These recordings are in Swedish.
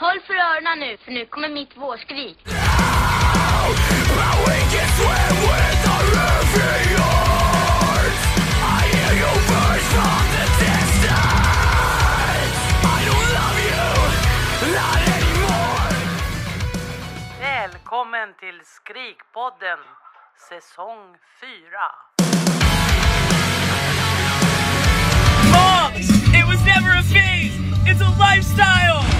Håll för öronen nu, för nu kommer mitt vårskrik. Välkommen till Skrikpodden, säsong 4. Moms! It was never a phase! It's a lifestyle!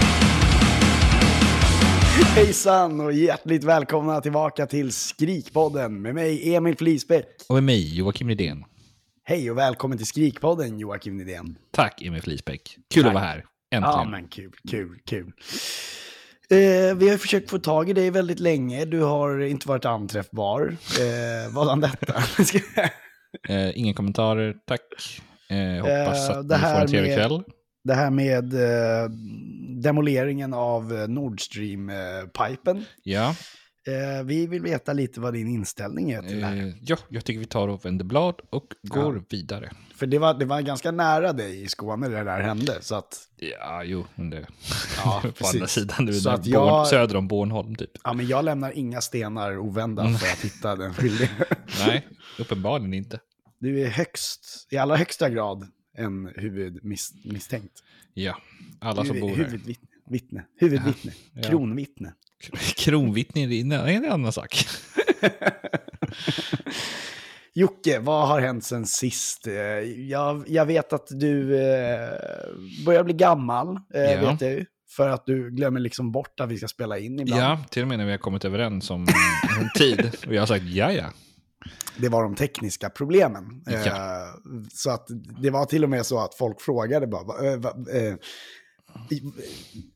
Hejsan och hjärtligt välkomna tillbaka till Skrikpodden med mig Emil Flisbäck. Och med mig, Joakim Nydén. Hej och välkommen till Skrikpodden Joakim Nydén. Tack Emil Flisbäck. Kul Tack. att vara här. Äntligen. Ja men kul, kul, kul. Eh, vi har försökt få tag i dig väldigt länge. Du har inte varit anträffbar. Eh, vadan detta? Eh, inga kommentarer, tack. Eh, hoppas Eh, att det ni får här en trevlig med- kväll. Det här med eh, demoleringen av eh, Nord Stream-pipen. Ja, Eh, vi vill veta lite vad din inställning är till det här. eh, ja, jag tycker vi tar och vänder blad och går vidare. För det var, det var ganska nära dig i Skåne där det här hände. Så att, Ja, jo, men det... Ja, på andra sidan, det är Så där att jag- Born, söder om Bornholm typ. ja, men jag lämnar inga stenar ovända Mm. för att hitta den skyldige. Nej, uppenbarligen inte. Du är högst, i allra högsta grad en huvudmisstänkt. Ja, alla som Huvud- bor här. Huvudvittne. Vittne. Huvudvittne. Ja. Kronvittne. Kronvittne är en- annan sak. Jocke, vad har hänt sen sist? Eh, Jag, jag vet att du eh, börjar bli gammal, eh, Ja. vet ju. För att du glömmer liksom bort att vi ska spela in ibland. Ja, till och med när vi har kommit överens om en tid. Och jag har sagt ja, ja. Det var de tekniska problemen. Ja. Eh, så att det var till och med så att folk frågade bara, vad eh, va, eh,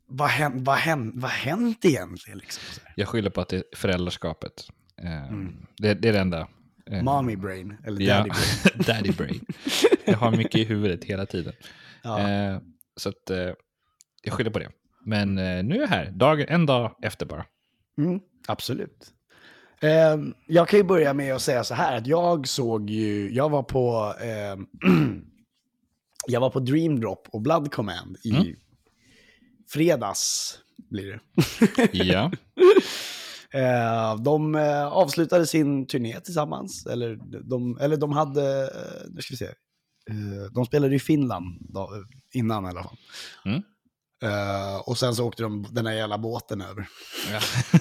vad hänt, vad hänt, vad hänt egentligen? Liksom? Jag skyller på att det är föräldraskapet. Eh, det, det är det enda. Mommy brain, eller ja, daddy brain. daddy brain. Jag har mycket i huvudet hela tiden. Ja. Så att jag skyller på det. Men nu är jag här, en dag efter bara. Mm, absolut. Eh, jag kan ju börja med att säga så här, att jag såg ju, jag var på, eh, jag var på Dream Drop och Blood Command i Mm. fredags, blir det. Ja, Eh, de eh, avslutade sin turné tillsammans. Eller de, eller de hade, eh, nu ska vi se. Eh, de spelade i Finland då, innan i alla fall. Mm. Eh, och sen så åkte de den här jävla båten över. ja.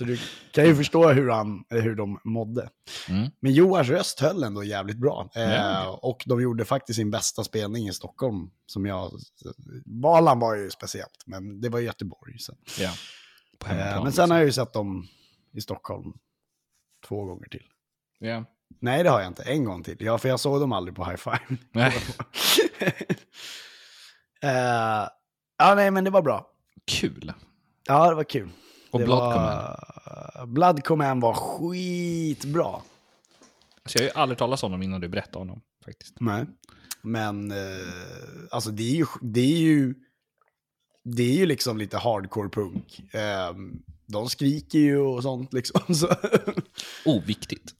Så du kan ju förstå hur, han, eh, hur de mådde. Mm. Men Joars röst höll ändå jävligt bra. Eh, Ja. Och de gjorde faktiskt sin bästa spelning i Stockholm. Som jag, Valand var ju speciellt, men det var Göteborg. Så. ja. Eh, men sen liksom. har jag ju sett dem i Stockholm två gånger till. ja. Nej, det har jag inte. En gång till. Ja, för jag såg dem aldrig på High Five. Nej. Eh, ja, nej, men det var bra. Kul. Ja, det var kul. Och det Blood var... Command. Blood Command var skitbra. Alltså, jag har ju aldrig talat om honom innan du berättade om honom. Faktiskt. Nej. Men, eh, alltså det är ju, det är ju, det är ju liksom lite hardcore punk. Eh, de skriker ju och sånt liksom. Så. Oh, viktigt.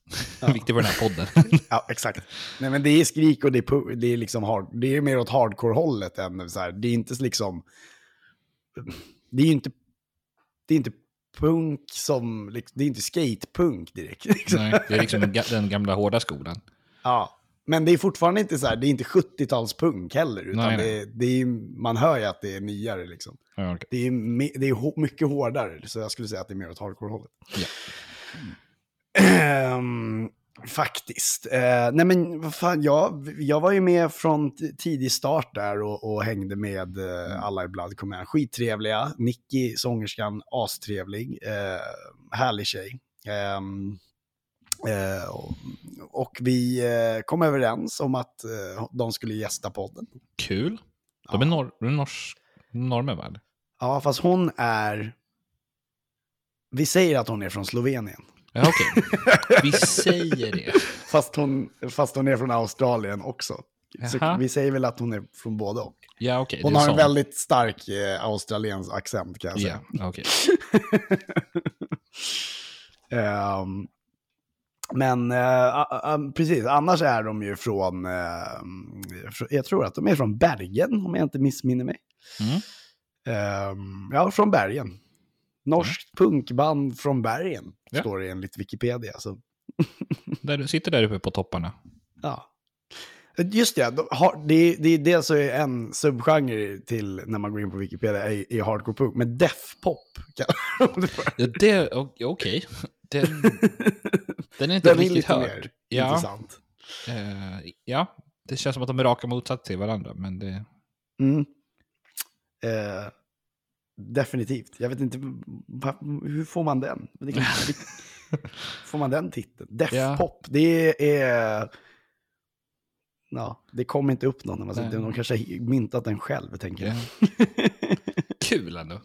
viktigt för den här podden. ja, exakt. Nej, men det är skrik och det är, det är liksom hard, det är mer åt hardcore-hållet än så här. Det är inte liksom, det är ju inte, det är inte punk som, det är inte skatepunk direkt. Liksom. Nej, det är liksom den ga- den gamla hårda skolan. Ja, men det är fortfarande inte så här, det är inte 70-talspunk heller, utan Nej, det, nej. är, det är, man hör ju att det är nyare liksom. Ja, okej. Det är, det är mycket hårdare, så jag skulle säga att det är mer åt hardcore-hållet. Ja. Ehm, faktiskt. Eh, nej men vad fan, jag, jag var ju med från tidig start där och, och hängde med eh, alla i Blood Command. Skittrevliga. Nicky, sångerskan, astrevlig. Eh, härlig tjej. Ehm, eh, och, och vi eh, kom överens om att eh, de skulle gästa podden. Kul. De är, de är nors, norrmän eller? Ja, fast hon är... Vi säger att hon är från Slovenien. Ja, okej. Vi säger det. Fast hon, fast hon är från Australien också. Så vi säger väl att hon är från både och. Ja, okej. Hon har en väldigt stark eh, australiensk accent kan jag säga. Ja, okej. Ehm, men a- a- precis, annars är de ju från, fr- jag tror att de är från Bergen om jag inte missminner mig. Mm. Ehm, ja, från bergen. Norskt punkband från bergen, Ja. står det enligt Wikipedia. Så, Där du sitter där uppe på topparna. ja. Just det, de har, det, är- det är det som är en subgenre till när man går in på Wikipedia i, i hardcore punk, men deathpop kallar de. Ja, det, okej. Den, den är inte Den är riktigt lite hört. mer Ja, intressant. eh, ja, det känns som att de är raka motsats till varandra, men det... Mm. Eh, definitivt. Jag vet inte, hur får man den? Får man den titeln? Deathpop, det är... Ja, det kommer inte upp någon när man sitter. Nej. De kanske har myntat den själv, tänker jag. Ja. Kul ändå.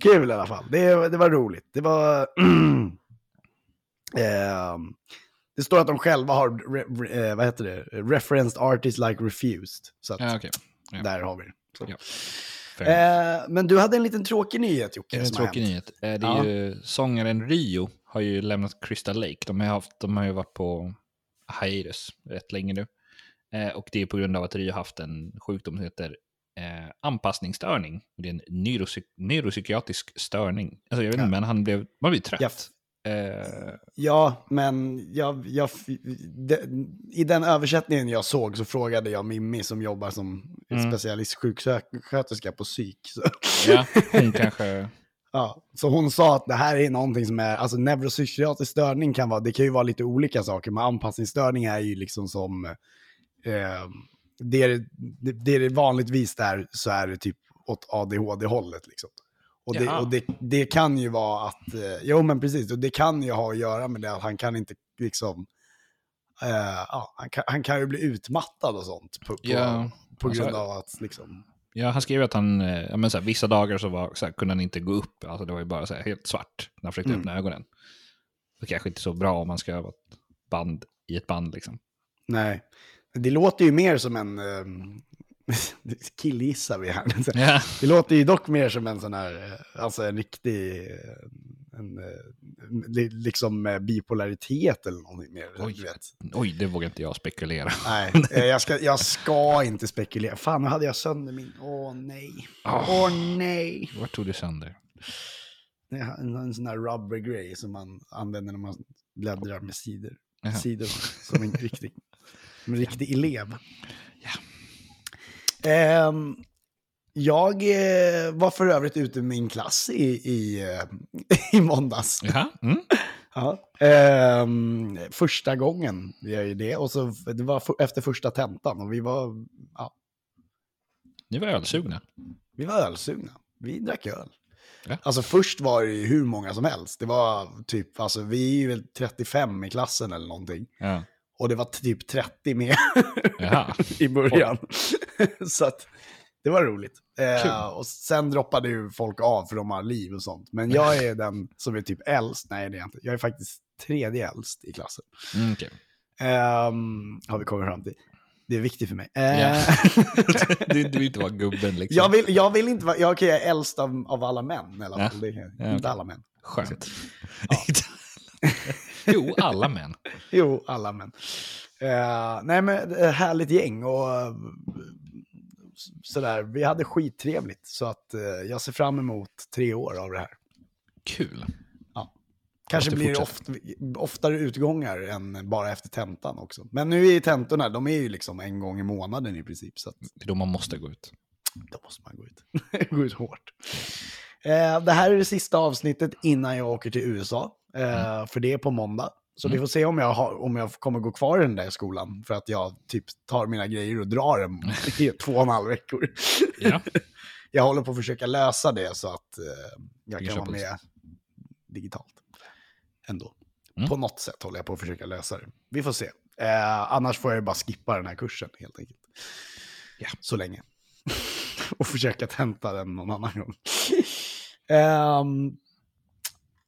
Kul i alla fall. Det, det var roligt. Det var... Ehm, det står att de själva har, re, re, eh, vad heter det, referenced artists like refused. Så att, Ja, okej. Ja. där har vi det. Eh, men du hade en liten tråkig nyhet Jocke. En tråkig nyhet? Eh, Det är Ja. ju sångaren Rio har ju lämnat Crystal Lake. De har, haft, de har ju varit på hiatus rätt länge nu. Eh, och det är på grund av att Rio haft en sjukdom som heter eh, anpassningsstörning. Det är en neuropsy neuropsykiatrisk störning. Alltså jag vet inte, Ja. men han blev, man blir trött. Eh, Ja, men jag, jag, de, i den översättningen jag såg så frågade jag Mimmi som jobbar som Mm. specialistsjuksköterska på psyk. Så, ja, hon kanske... ja, så hon sa att det här är någonting som är, alltså neuropsykiatrisk störning kan vara, det kan ju vara lite olika saker, men anpassningsstörning är ju liksom som, eh, det, är, det, det är vanligtvis där så är det typ åt ADHD-hållet liksom. Och, det, och det, det kan ju vara att, eh, jo men precis, och det kan ju ha att göra med det att han kan inte liksom, eh, ja, han, kan, han kan ju bli utmattad och sånt på, på, Ja, på alltså- grund av att liksom, Ja, han skrev att han, eh, ja, men så här, vissa dagar så, var, så här, kunde han inte gå upp. Alltså det var ju bara så här, helt svart när han försökte Mm. öppna ögonen. Det kanske inte är så bra om man ska öva ett band i ett band liksom. nej. Det låter ju mer som en, um, killgissar vi här. Ja, Det låter ju dock mer som en sån här, eh, alltså en riktig, eh, en, eh, li- liksom bipolaritet eller någonting mer. Oj. Oj, det vågar inte jag spekulera. Nej, jag ska, jag ska inte spekulera. Fan, nu hade jag sönder min, åh nej. Åh. Åh nej. Vart tog du sönder? En, en sån här rubber grej som man använder när man bläddrar med sidor. Jaha. sidor som en riktig, en riktig elev. Ja. Ehm, jag eh, var för övrigt ute med min klass i, i, eh, i måndags. Jaha, mm. Ja. Ehm, första gången vi gör ju det. Och så, det var för, efter första tentan och vi var, ja, Ni var ölsugna. vi var ölsugna. Vi drack öl. Ja. Alltså först var det ju hur många som helst. Det var typ, alltså vi är ju väl 35 i klassen eller någonting. Ja. Och det var typ 30 med i början. så att det var roligt. Eh, och sen droppade ju folk av för de har liv och sånt. Men jag är den som är typ äldst. Nej, det är jag inte. Jag är faktiskt tredje äldst i klassen. Mm, okej. Ehm, har vi kommit fram till. Det är viktigt för mig. Eh, Ja. du, du vill inte vara gubben liksom. jag, vill, jag vill inte vara, jag, okej, jag är äldst av, av alla män i alla Ja. fall. Det, är- Ja, inte alla män. Skönt. jo, alla män. Jo, alla män. Eh, nej men eh, härligt gäng och eh, sådär. Vi hade skittrevligt så att eh, jag ser fram emot tre år av det här. Kul. Kanske Måste blir det fortsätta. oft, oftare utgångar än bara efter tentan också. Men nu är tentorna, de är ju liksom en gång i månaden i princip. Så att Det är då man måste gå ut. då måste man gå ut. gå ut hårt. Eh, det här är det sista avsnittet innan jag åker till USA. Eh, För det är på måndag. Så vi får se om jag, har, om jag kommer gå kvar i den där skolan. För att jag typ tar mina grejer och drar dem i två och en halv veckor. Ja. jag håller på att försöka lösa det så att eh, jag kan vara med digitalt. Ändå. Mm. På något sätt håller jag på att försöka lösa det. Vi får se. Eh, annars får jag ju bara skippa den här kursen helt enkelt. Ja. Så länge. och försöka tenta den någon annan gång. Ehm,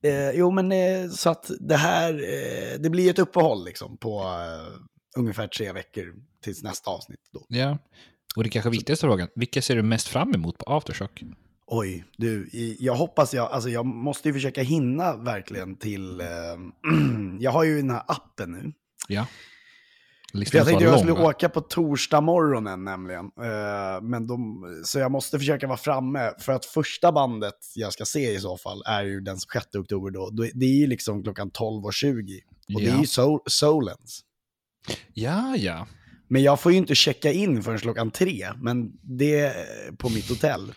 eh, jo, men eh, så att det här, eh, det blir ett uppehåll liksom på eh, ungefär tre veckor tills nästa avsnitt då. ja. Och det kanske viktigaste frågan, vilka ser du mest fram emot på Aftershock? Oj, du, jag hoppas jag, alltså jag måste ju försöka hinna verkligen till, eh, jag har ju den här appen nu. Ja. Listan jag tänkte jag skulle åka på torsdag morgonen nämligen. Eh, men de, så jag måste försöka vara framme. För att första bandet jag ska se i så fall är ju den 6 oktober då. Det är ju liksom klockan 12.20. Och det är ju Soul, Solens. Ja, ja. Men jag får ju inte checka in förrän klockan tre. Men det är på mitt hotell.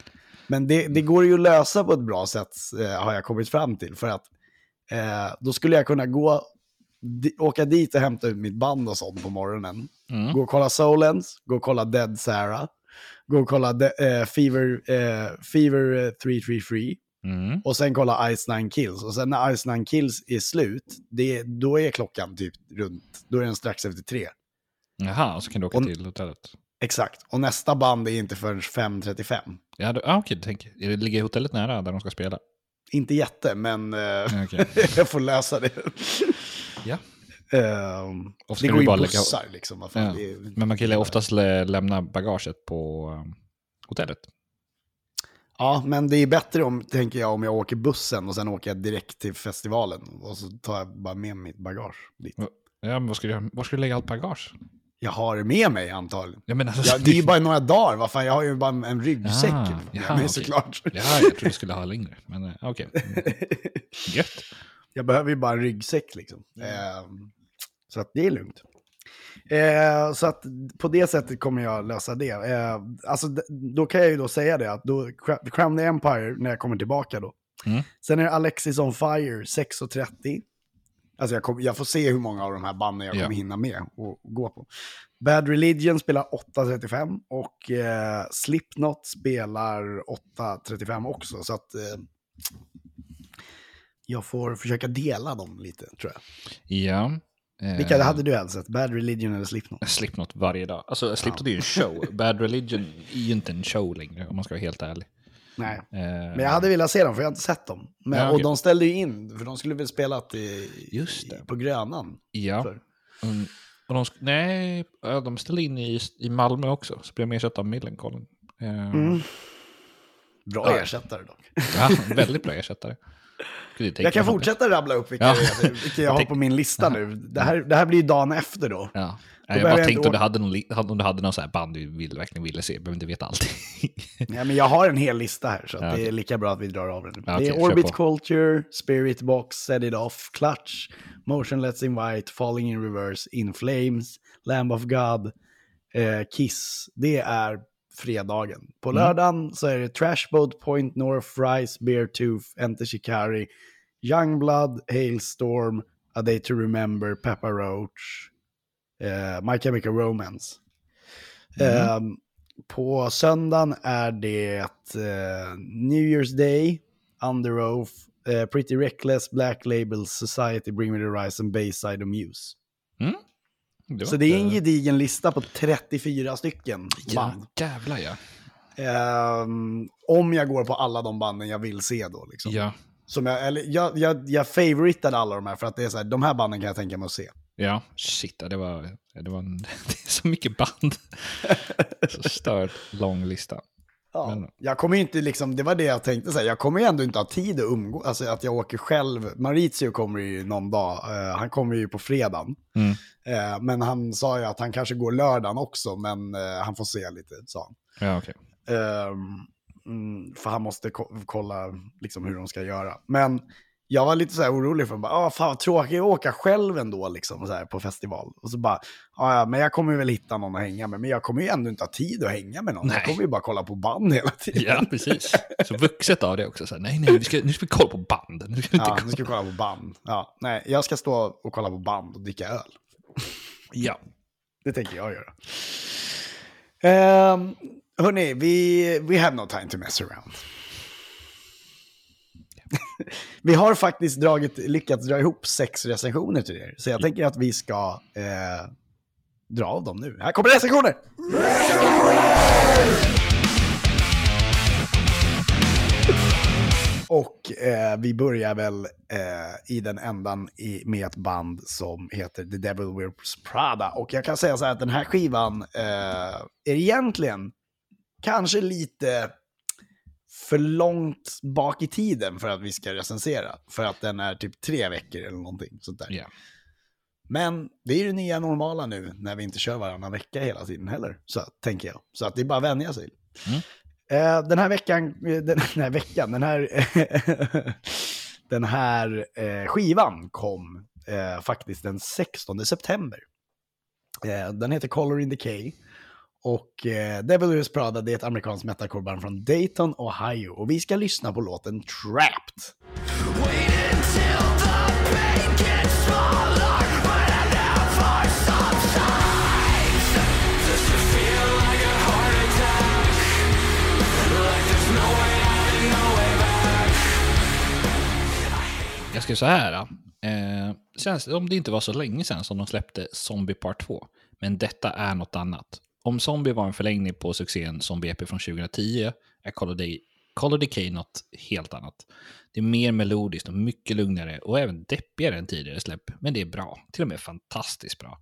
Men det, det går ju att lösa på ett bra sätt eh, har jag kommit fram till. För att eh, då skulle jag kunna gå, åka dit och hämta ut mitt band och sånt på morgonen. Mm. Gå och kolla Solens, gå och kolla Dead Sarah. Gå och kolla de, eh, Fever, eh, Fever eh, 333. Mm. Och sen kolla Ice Nine Kills. Och sen när Ice Nine Kills är slut, det, då är klockan typ runt, då är den strax efter tre. Jaha, och så kan du åka Och- till hotellet. Exakt. Och nästa band är inte förrän 5.35. Ja, du, ah, okej, tänk. Ligger hotellet nära där de ska spela? Inte jätte, men eh, okej. jag får lösa det. Ja. Ehm, så det går ju bara lägga- bussar liksom. Ja. är- Men man kan ju oftast lä- lämna bagaget på um, hotellet. Ja, men det är bättre om, tänker jag, om jag åker bussen och sen åker jag direkt till festivalen. Och så tar jag bara med mitt bagage dit. Ja, men vad ska du, var ska du lägga allt bagage? Jag har det med mig antagligen. Jag menar, alltså, Ja, det är ju bara några dagar, vad fan, jag har ju bara en ryggsäck Ah, med jaha, mig okej. såklart. Ja, jag trodde du skulle ha längre. Men eh, okej. Gött. Jag behöver ju bara en ryggsäck liksom. Ehm, så att det är lugnt. Eh, så att på det sättet kommer jag lösa det. Eh, alltså, då kan jag ju då säga det att då, Crown the Empire när jag kommer tillbaka då. Mm. Sen är det Alexis on Fire 6.30. Alltså jag, kom, jag får se hur många av de här banden jag Ja. kommer hinna med och gå på. Bad Religion spelar 8.35 och eh, Slipknot spelar 8.35 också. Så att eh, jag får försöka dela dem lite tror jag. Ja. Eh, Vilka hade du helst sett? Bad Religion eller Slipknot? Slipknot varje dag. Alltså Slipknot är ju en show. Bad Religion är ju inte en show längre om man ska vara helt ärlig. Nej. Eh, Men jag hade velat se dem för jag har inte sett dem. Men, Ja, Och okej. de ställde ju in, för de skulle väl spelat i, Just det. på Grönan. Ja. Mm, och de, nej, ja, de ställde in i, i Malmö också. Så blev de ersatta av Millencolin. Eh, Mm. Bra Ja. ersättare dock. Ja, väldigt bra ersättare. Skulle tänka Jag kan fortsätta rabbla upp vilka, Ja. vilka jag Jag har på min lista nu. Det här, det här blir ju dagen efter då. Ja. Nej, jag bara jag tänkte inte om du hade någon, om du hade någon så här band du vill, verkligen ville se. Behöver inte veta allting. Ja, men jag har en hel lista här, så Ja, det är lika bra att vi drar av den. Ja, det är Orbit. Culture, Spirit Box, Set It Off, Clutch, Motion Let's Invite, Falling in Reverse, In Flames, Lamb of God, eh, Kiss. Det är fredagen. På Mm. lördagen så är det Trashboat, Point North, Rise, Beartooth, Enter Shikari, Youngblood, Hailstorm, A Day to Remember, Peppa Roach, eh, My Chemical Romance. Mm. Ehm, på söndagen är det eh, New Year's Day, Under Oath, eh, Pretty Reckless, Black Label, Society, Bring Me The Horizon, Bayside och Muse. Det Så det är en gedigen lista på 34 stycken Ja, band. jävlar ja. Ehm, om jag går på alla de banden jag vill se då. Liksom. Ja, Som jag, eller, jag, jag, jag favoritade alla de här för att det är så här, de här banden kan jag tänka mig att se. ja. shit. Det var, det var en, det är så mycket band. så stört lång lista. Ja, Men- jag kommer ju inte liksom, det var det jag tänkte säga, jag kommer ju ändå inte ha tid att umgå, alltså att jag åker själv. Maurizio kommer ju någon dag, eh, han kommer ju på fredagen. Mm. Eh, men han sa ju att han kanske går lördagen också, men eh, han får se lite, sa han. Ja, okej. Ehm, mm, för han måste ko- kolla liksom, hur de ska göra. Men jag var lite så här orolig för, bara, ah, fan vad tråkigt att åka själv ändå liksom, så här, på festival. Och så bara, ah, ja, men jag kommer väl hitta någon att hänga med. Men jag kommer ju ändå inte ha tid att hänga med någon. Nej. Jag kommer ju bara kolla på band hela tiden. Ja, precis. Så vuxet av det också. Så här, nej, nej, nu ska, nu ska vi kolla på band. Nu ska vi Ja, kolla. nu ska vi kolla på band. Ja, nej, jag ska stå och kolla på band och dricka öl. Ja. Det tänker jag göra. Um, hörni, vi, we have no time to mess around. vi har faktiskt dragit, lyckats dra ihop sex recensioner till er. Så jag tänker att vi ska eh, dra av dem nu. Här kommer recensioner! Och eh, vi börjar väl eh, i den ändan i, med ett band som heter The Devil Wears Prada. Och jag kan säga så här att den här skivan eh, är egentligen kanske lite för långt bak i tiden för att vi ska recensera. För att den är typ tre veckor eller någonting sånt där. Ja. Men det är ju det nya normala nu när vi inte kör varannan vecka hela tiden heller, så tänker jag. Så att det är bara att vänja sig. Mm. Eh, den här veckan, eh, den, här veckan, den här, den här eh, skivan kom eh, faktiskt den 16 september. Eh, den heter Color in Decay. Och eh, Devil Wears Prada det är ett amerikanskt metalcoreband från Dayton, Ohio. Och vi ska lyssna på låten Trapped. Jag ska säga så här. Eh, känns om det inte var så länge sedan som de släppte Zombie Part 2. Men detta är något annat. Om Zombie var en förlängning på succén Zombie EP från 2010 är Call of, Day, något helt annat. Det är mer melodiskt och mycket lugnare och även deppigare än tidigare släpp. Men det är bra, till och med fantastiskt bra.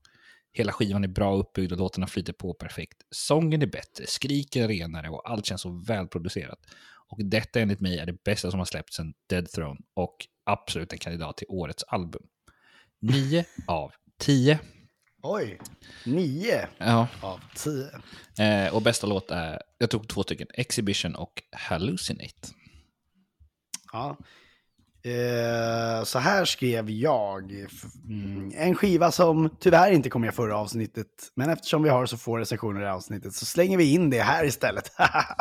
Hela skivan är bra uppbyggd och låtarna flyter på perfekt. Sången är bättre, skriken är renare och allt känns så välproducerat. Och detta enligt mig är det bästa som har släppts sedan Dead Throne och absolut en kandidat till årets album. 9 av 10. Oj, nio Ja, av tio. eh, och bästa låt är, jag tog två stycken, Exhibition och Hallucinate. Ja. Eh, så här skrev jag. Mm, en skiva som tyvärr inte kom med förra avsnittet. Men eftersom vi har så få recensioner i avsnittet så slänger vi in det här istället.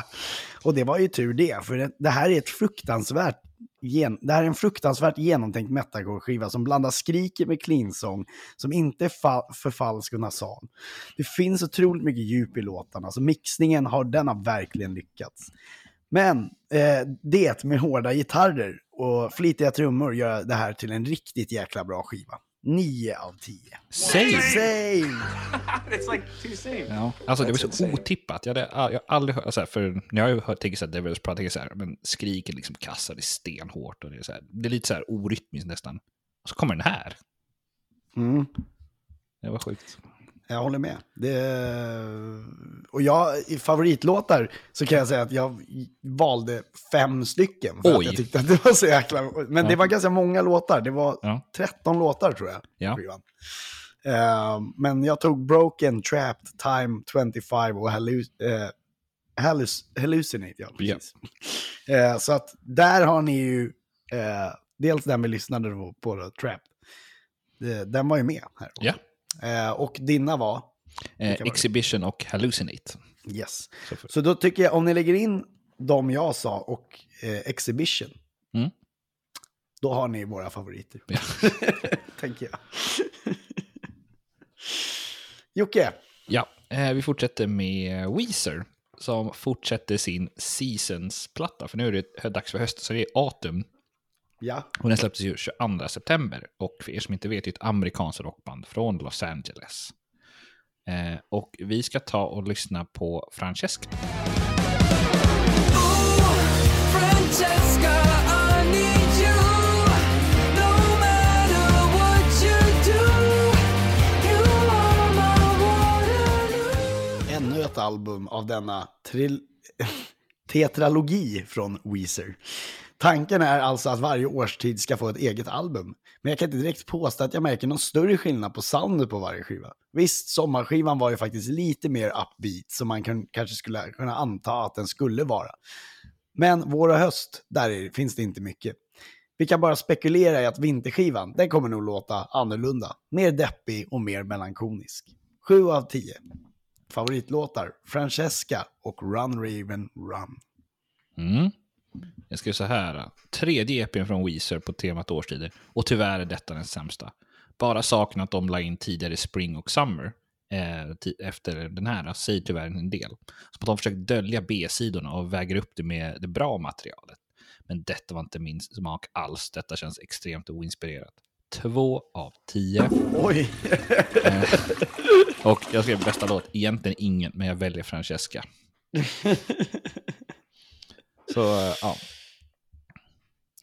och det var ju tur det. För det här är ett fruktansvärt gen, det här är en fruktansvärt genomtänkt metalcore-skiva som blandar skriket med cleansång, som inte är fa- för falsk och nasal. Det finns otroligt mycket djup i låtarna, så mixningen har, den har verkligen lyckats. Men eh, det med hårda gitarrer och flitiga trummor gör det här till en riktigt jäkla bra skiva. 9 av 10. Same! Same! It's like too same. Ja, alltså det var så insane. otippat. Jag, hade, jag har aldrig hört, alltså, för när jag har ju hört tänker så här, Devil's tänker så här, men skriker liksom kassa, det är stenhårt och det är, så här, det är lite så här orytmiskt nästan. Och så kommer den här. Mm, Det var sjukt. Jag håller med. Det, och jag, i favoritlåtar så kan jag säga att jag valde fem stycken. För Oj. Att jag tyckte att det var så jäkla... Men det Ja. var ganska många låtar. Det var Ja. 13 låtar tror jag. Ja. Eh, men jag tog Broken, Trapped, Time 25 och halluc eh, hallus Hallucinate. Ja, precis. Eh, så att där har ni ju dels den vi lyssnade på, på Trapped. Den var ju med här. Ja. Eh, och dina var? Eh? Exhibition och Hallucinate. Yes. Så för, Så då tycker jag, om ni lägger in de jag sa och eh, Exhibition, Mm. då har ni våra favoriter. Ja. Tänker jag. Jocke, ja, eh, vi fortsätter med Weezer som fortsätter sin Seasons-platta. För nu är det dags för hösten, så det är Autumn. Ja. Och den släpptes ju 22 september. Och för er som inte vet, det är ett amerikanskt rockband från Los Angeles. Eh, och vi ska ta och lyssna på Francesca. Ännu ett album av denna tril- tetralogi från Weezer. Tanken är alltså att varje årstid ska få ett eget album. Men jag kan inte direkt påstå att jag märker någon större skillnad på soundet på varje skiva. Visst, sommarskivan var ju faktiskt lite mer upbeat, som man kan, kanske skulle kunna anta att den skulle vara. Men vår och höst, där är, finns det inte mycket. Vi kan bara spekulera i att vinterskivan, den kommer nog låta annorlunda. Mer deppig och mer melankonisk. 7 av 10. Favoritlåtar, Francesca och Run Raven Run. Mm. Jag ska så här. Tredje EPn från Weezer på temat årstider. Och tyvärr är detta den sämsta. Bara saken att de la in tidigare Spring och Summer eh, efter den här säger tyvärr en del. Så att de försöker dölja B-sidorna och väger upp det med det bra materialet. Men detta var inte min smak alls. Detta känns extremt oinspirerat. Två av tio. Oj! Och jag skrev bästa låt, egentligen ingen, men jag väljer Francesca. Så eh, ja.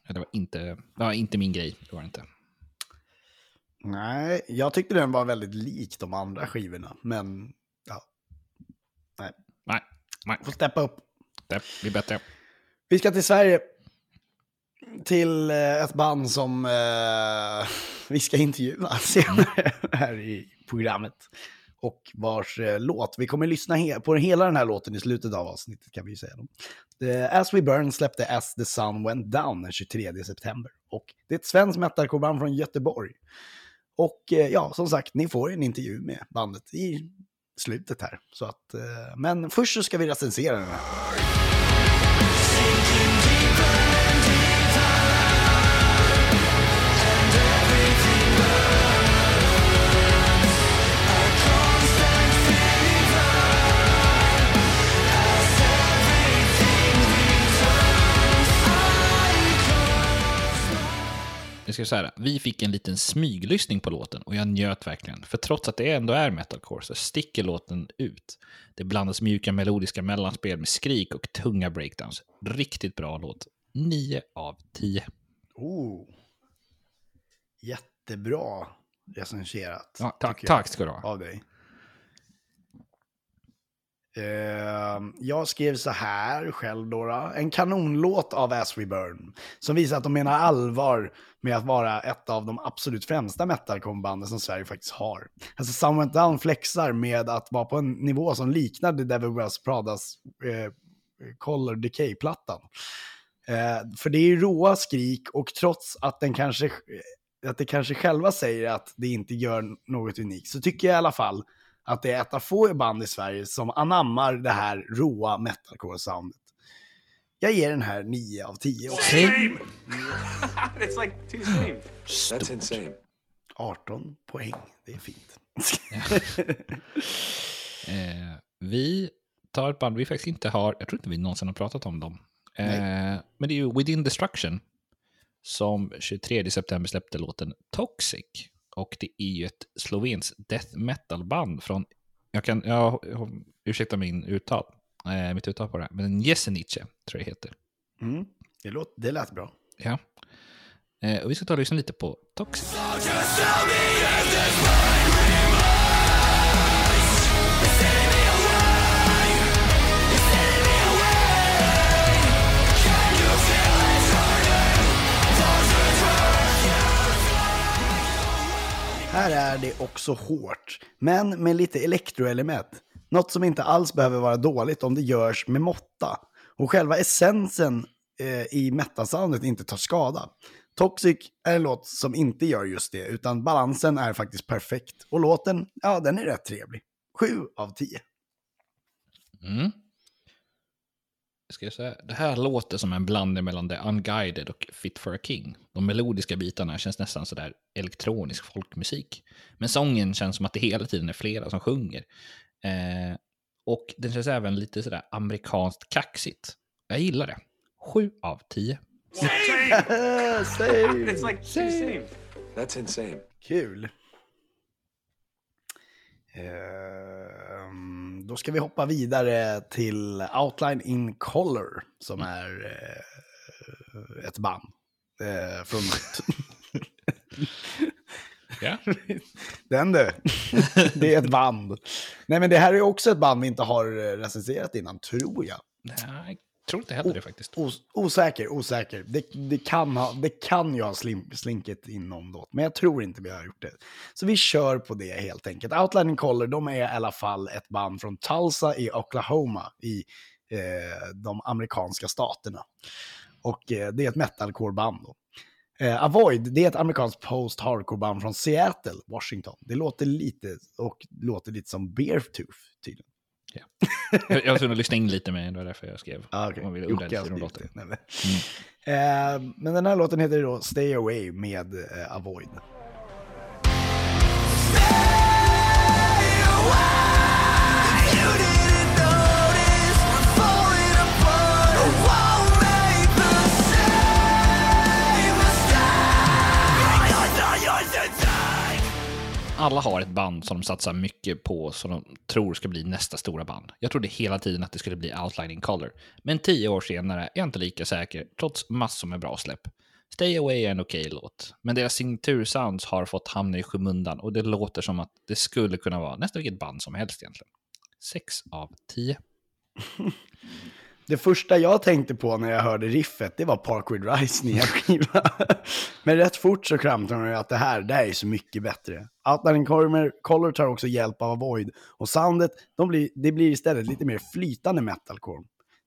Det var inte, det var inte min grej. Det var det inte. Nej, jag tyckte den var väldigt lik de andra skivorna, men ja. Nej, Nej, nej, får steppa upp. det blir bättre. Vi ska till Sverige. till eh, ett band som eh, vi ska intervjua senare här i programmet. Och vars eh, låt, vi kommer lyssna he- på hela den här låten i slutet av avsnittet kan vi ju säga. Då. As We Burn släppte As the Sun Went Down den 23 september. Och det är ett svenskt metalcoreband från Göteborg. Och eh, ja, som sagt, ni får en intervju med bandet i slutet här. Så att, eh, men först så ska vi recensera den här. Jag ska säga vi fick en liten smyglyssning på låten och jag njöt verkligen. För trots att det ändå är metalcore så sticker låten ut. Det blandas mjuka melodiska mellanspel med skrik och tunga breakdowns. Riktigt bra låt. 9 av 10. Oh. Jättebra recenserat. Ja, tack, tack ska du ha. Av dig. Ehm, jag skrev så här själv då, då. En kanonlåt av As We Burn. Som visar att de menar allvar med att vara ett av de absolut främsta metalcombanden som Sverige faktiskt har. Alltså Some Went Down flexar med att vara på en nivå som liknar The Devil Wears Pradas eh, Color Decay-plattan. Eh, för det är ju råa skrik och trots att den kanske att det kanske själva säger att det inte gör något unikt, så tycker jag i alla fall att det är ett av få band i Sverige som anammar det här råa metalcore-soundet. Jag ger den här 9 av 10. Och Same. It's like too same. That's insane. 18 poäng, det är fint. Eh, vi tar ett band vi faktiskt inte har, jag tror inte vi någonsin har pratat om dem. Eh, men det är ju Within Destruction som 23 september släppte låten Toxic. Och det är ju ett slovenskt death metal-band från, jag kan, jag, ursäkta min uttal, eh, mitt uttal på det här, men Jesenice tror jag heter. Mm, det, låt, det lät bra. Ja. Eh, och vi ska ta och lyssna lite på Toxic. Här är det också hårt, men med lite elektroelement. Något som inte alls behöver vara dåligt om det görs med måtta. Och själva essensen eh, i metasoundet inte tar skada. Toxic är en låt som inte gör just det, utan balansen är faktiskt perfekt. Och låten, ja, den är rätt trevlig. 7 av 10. Mm. Ska jag säga, det här låter som en blandning mellan The Unguided och Fit for a King. De melodiska bitarna känns nästan sådär elektronisk folkmusik. Men sången känns som att det hela tiden är flera som sjunger. Eh, och den känns även lite sådär amerikanskt kaxigt. Jag gillar det. 7 av 10. It's like same. That's insane. Kul. Ehm, då ska vi hoppa vidare till Outline in Color, som är eh, ett band. Eh, från... Ja. Den du. det är ett band. Nej men det här är också ett band vi inte har recenserat innan, tror jag. Nej, tror inte heller det faktiskt. Os osäker, osäker. Det, det, kan ha, det kan ju ha slim, slinket in någon låt, men jag tror inte vi har gjort det. Så vi kör på det helt enkelt. Outlining Color, de är i alla fall ett band från Tulsa i Oklahoma i eh, de amerikanska staterna. Och eh, det är ett metalcore-band då. Eh, Avoid, det är ett amerikanskt post-hardcore-band från Seattle, Washington. Det låter lite, och låter lite som Beartooth tydligen. Jag, jag var lyssna in lite med det var därför jag skrev. Ah, okay. Man vill hur de det. Nej, men. Eh, men den här låten heter då Stay Away med eh, Avoid. Alla har ett band som de satsar mycket på som de tror ska bli nästa stora band. Jag trodde hela tiden att det skulle bli Outlining Color. Men tio år senare är jag inte lika säker, trots massor med bra släpp. Stay Away är en okej låt, men deras signatursounds har fått hamna i skymundan och det låter som att det skulle kunna vara nästan vilket band som helst egentligen. 6 av 10. Det första jag tänkte på när jag hörde riffet, det var Parkwood Rise nya skiva. Men rätt fort så framträdde det att det här, det här är så mycket bättre. Outline Color, Color tar också hjälp av Avoid och soundet, de blir, det blir istället lite mer flytande metalcore.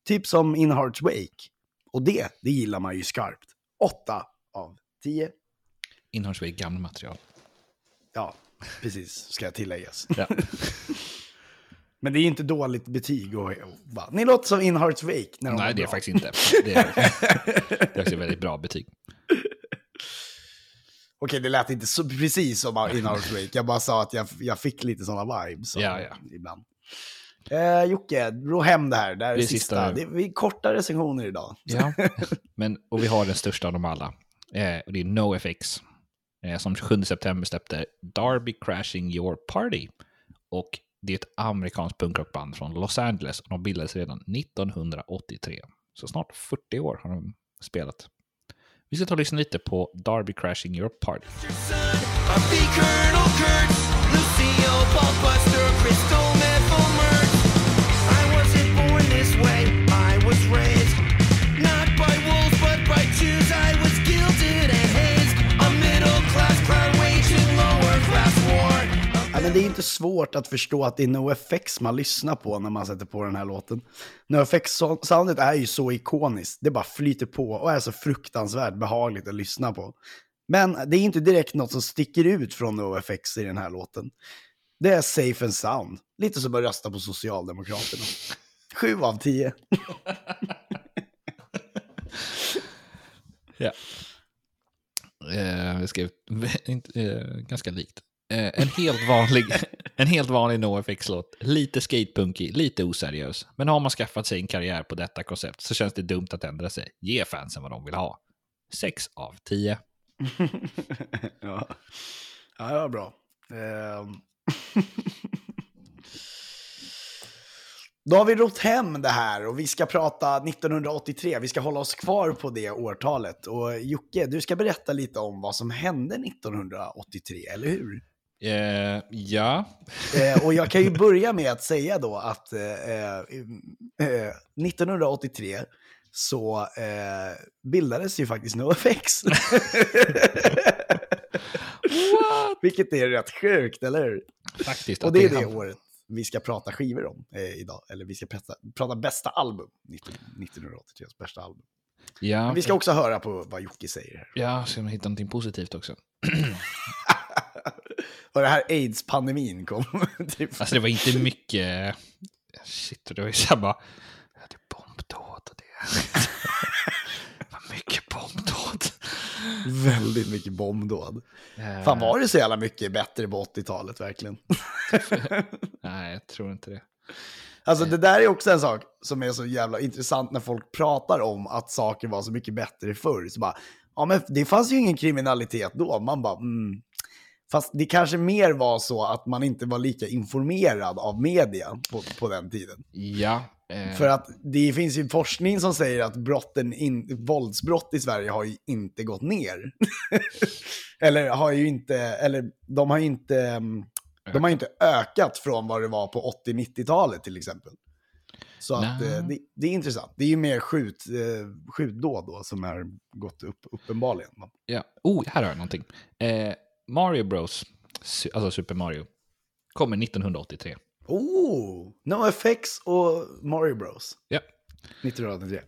Typ som In Heart's Wake. Och det, det gillar man ju skarpt. 8 av 10. Inhörnsvej gamla material. Ja, precis, ska jag tilläggas. Ja. Men det är inte dåligt betyg. Och, och bara, Ni låter som In Heart's Wake. När de Nej, det är bra. faktiskt inte. Det är, det är också väldigt bra betyg. Okej, det lät inte så precis som In Heart's Wake. Jag bara sa att jag, jag fick lite sådana vibes. Ja, ja. Ibland. Eh, Jocke, ro hem det här. Det här är Det sista. sista. Det är, korta recensioner idag. Ja, men, och vi har den största av dem alla. Eh, och det är NoFX. Eh, som 27 september släppte Darby Crashing Your Party. Och det är ett amerikanskt punkrockband från Los Angeles. Och de bildades redan 1983. Så snart 40 år har de spelat. Vi ska ta och lyssna lite på Darby Crashing Your Party. Svårt att förstå att det är NoFX man lyssnar på när man sätter på den här låten. NoFX-soundet är ju så ikoniskt, det bara flyter på och är så fruktansvärt behagligt att lyssna på. Men det är inte direkt något som sticker ut från NoFX i den här låten. Det är safe and sound, lite som att rösta på Socialdemokraterna. Sju av tio. Ja. Eh, vi skrev eh, ganska likt. Eh, en, helt vanlig, en helt vanlig NoFX-låt. Lite skatepunkig, lite oseriös. Men har man skaffat sig en karriär på detta koncept så känns det dumt att ändra sig. Ge fansen vad de vill ha. 6 av 10. ja. ja, det var bra. Um... Då har vi rott hem det här och vi ska prata 1983. Vi ska hålla oss kvar på det årtalet. Och Jocke, du ska berätta lite om vad som hände 1983, eller hur? Eh, ja, Eh, och jag kan ju börja med att säga då att eh, eh, eh, 1983 så eh, bildades ju faktiskt NoFX. Vilket är rätt sjukt, eller hur? faktiskt. Och det är det hamn- året vi ska prata skivor om eh, idag. Eller vi ska prata, prata bästa album, 19, 1983 bästa album. Ja, Men vi ska också höra på vad Jocke säger här. ja, så jag hittar någonting positivt också. Och det här aids-pandemin kom. typ. Alltså det var inte mycket... Shit, det var ju så här bara... Ja, det är bombdåd och det... det var mycket bombdåd. Väldigt mycket bombdåd. Eh, Fan var det så jävla mycket bättre på 80-talet verkligen? Nej, jag tror inte det. Alltså det där är också en sak som är så jävla intressant när folk pratar om att saker var så mycket bättre förr. Så bara, ja men det fanns ju ingen kriminalitet då. Man bara, mm. Fast det kanske mer var så att man inte var lika informerad av media på, på den tiden. Ja. Eh, För att det finns ju forskning som säger att brotten in, våldsbrott i Sverige har ju inte gått ner. eller har ju inte, eller de har ju inte, mm, de har inte ökat från vad det var på 80-90-talet till exempel. Så att eh, det, det är intressant. Det är ju mer skjut, eh, skjutdåd då som har gått upp uppenbarligen. ja. Oh, här har jag någonting. Eh, Mario Bros, alltså Super Mario, kommer 1983. Oh, NoFX och Mario Bros. Ja. 1983.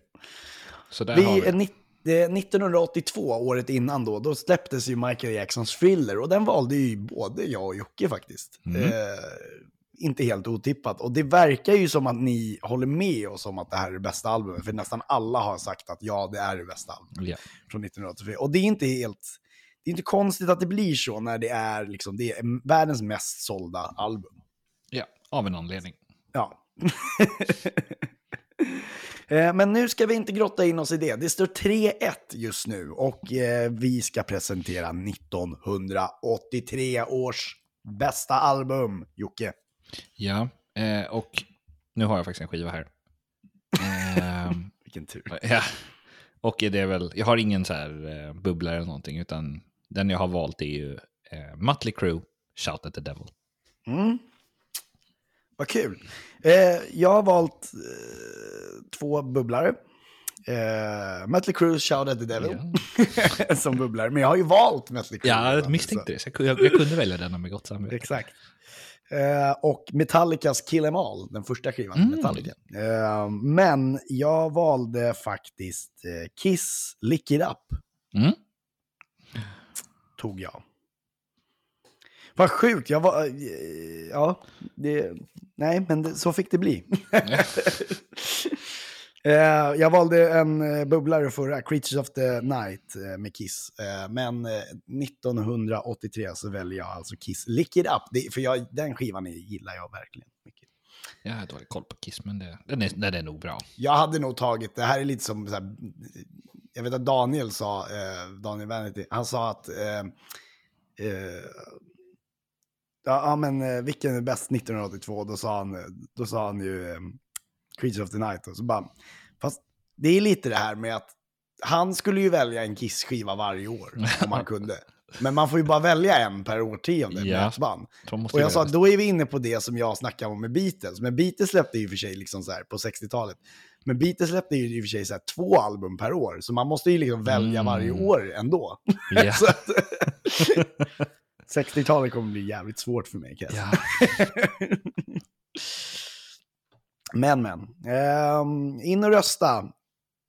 Så där har Vi, vi. nitt- det är 1982, året innan då, då släpptes ju Michael Jacksons Thriller och den valde ju både jag och Jocke faktiskt. Mm. Eh, inte helt otippat. Och det verkar ju som att ni håller med oss om att det här är det bästa albumet, för nästan alla har sagt att ja, det är det bästa albumet Ja. från 1983. Och det är inte helt... Det är inte konstigt att det blir så när det är, liksom, det är världens mest sålda album. ja, av en anledning. Ja. Eh, Men nu ska vi inte grotta in oss i det. Det står 3-1 just nu och eh, vi ska presentera 1983 års bästa album, Jocke. Ja, eh, och nu har jag faktiskt en skiva här. Vilken tur. Ja. Och det är väl, jag har ingen så här bubblare eller någonting, utan den jag har valt är ju eh, Mötley Crüe, Shout at the Devil. Mm. Vad kul. Eh, jag har valt eh, två bubblare. Eh, Mötley Crüe, Shout at the Devil, som bubblare. Men jag har ju valt Mötley Crüe. Ja, jag misstänkte det. Jag, jag, jag kunde välja denna med gott samvete. Exakt. Eh, och Metallicas Kill Em All, den första skivan. Mm. Metallica. Eh, men jag valde faktiskt eh, Kiss Lick It Up. Mm. Tog jag. Vad sjukt, jag var... eh, Ja, det... Nej, men det, så fick det bli. Eh, jag valde en eh, bubblare förra, Creatures of the Night med Kiss. Men eh, 1983 så väljer jag alltså Kiss Lick It Up. Det, för jag, den skivan gillar jag verkligen mycket. Jag har dålig koll på Kiss, men det, den, är, den är nog bra. Jag hade nog tagit, det här är lite som, så här, jag vet att Daniel sa, eh, Daniel Vanity, han sa att, eh, eh, ja, men eh, vilken är bäst 1982? Då sa han, då sa han ju eh, Creature of the Night och så bara, fast det är lite det här med att han skulle ju välja en Kiss-skiva varje år om han kunde. Men man får ju bara välja en per årtionde med Ja. ett band. De måste Och jag sa, det. då är vi inne på det som jag snackade om med Beatles. Men Beatles släppte ju för sig liksom så här på 60-talet. Men Beatles släppte ju i och för sig så här två album per år. Så man måste ju liksom välja Mm. varje år ändå. Att, 60-talet kommer bli jävligt svårt för mig kan jag säga. Ja. Men men, ehm, in och rösta.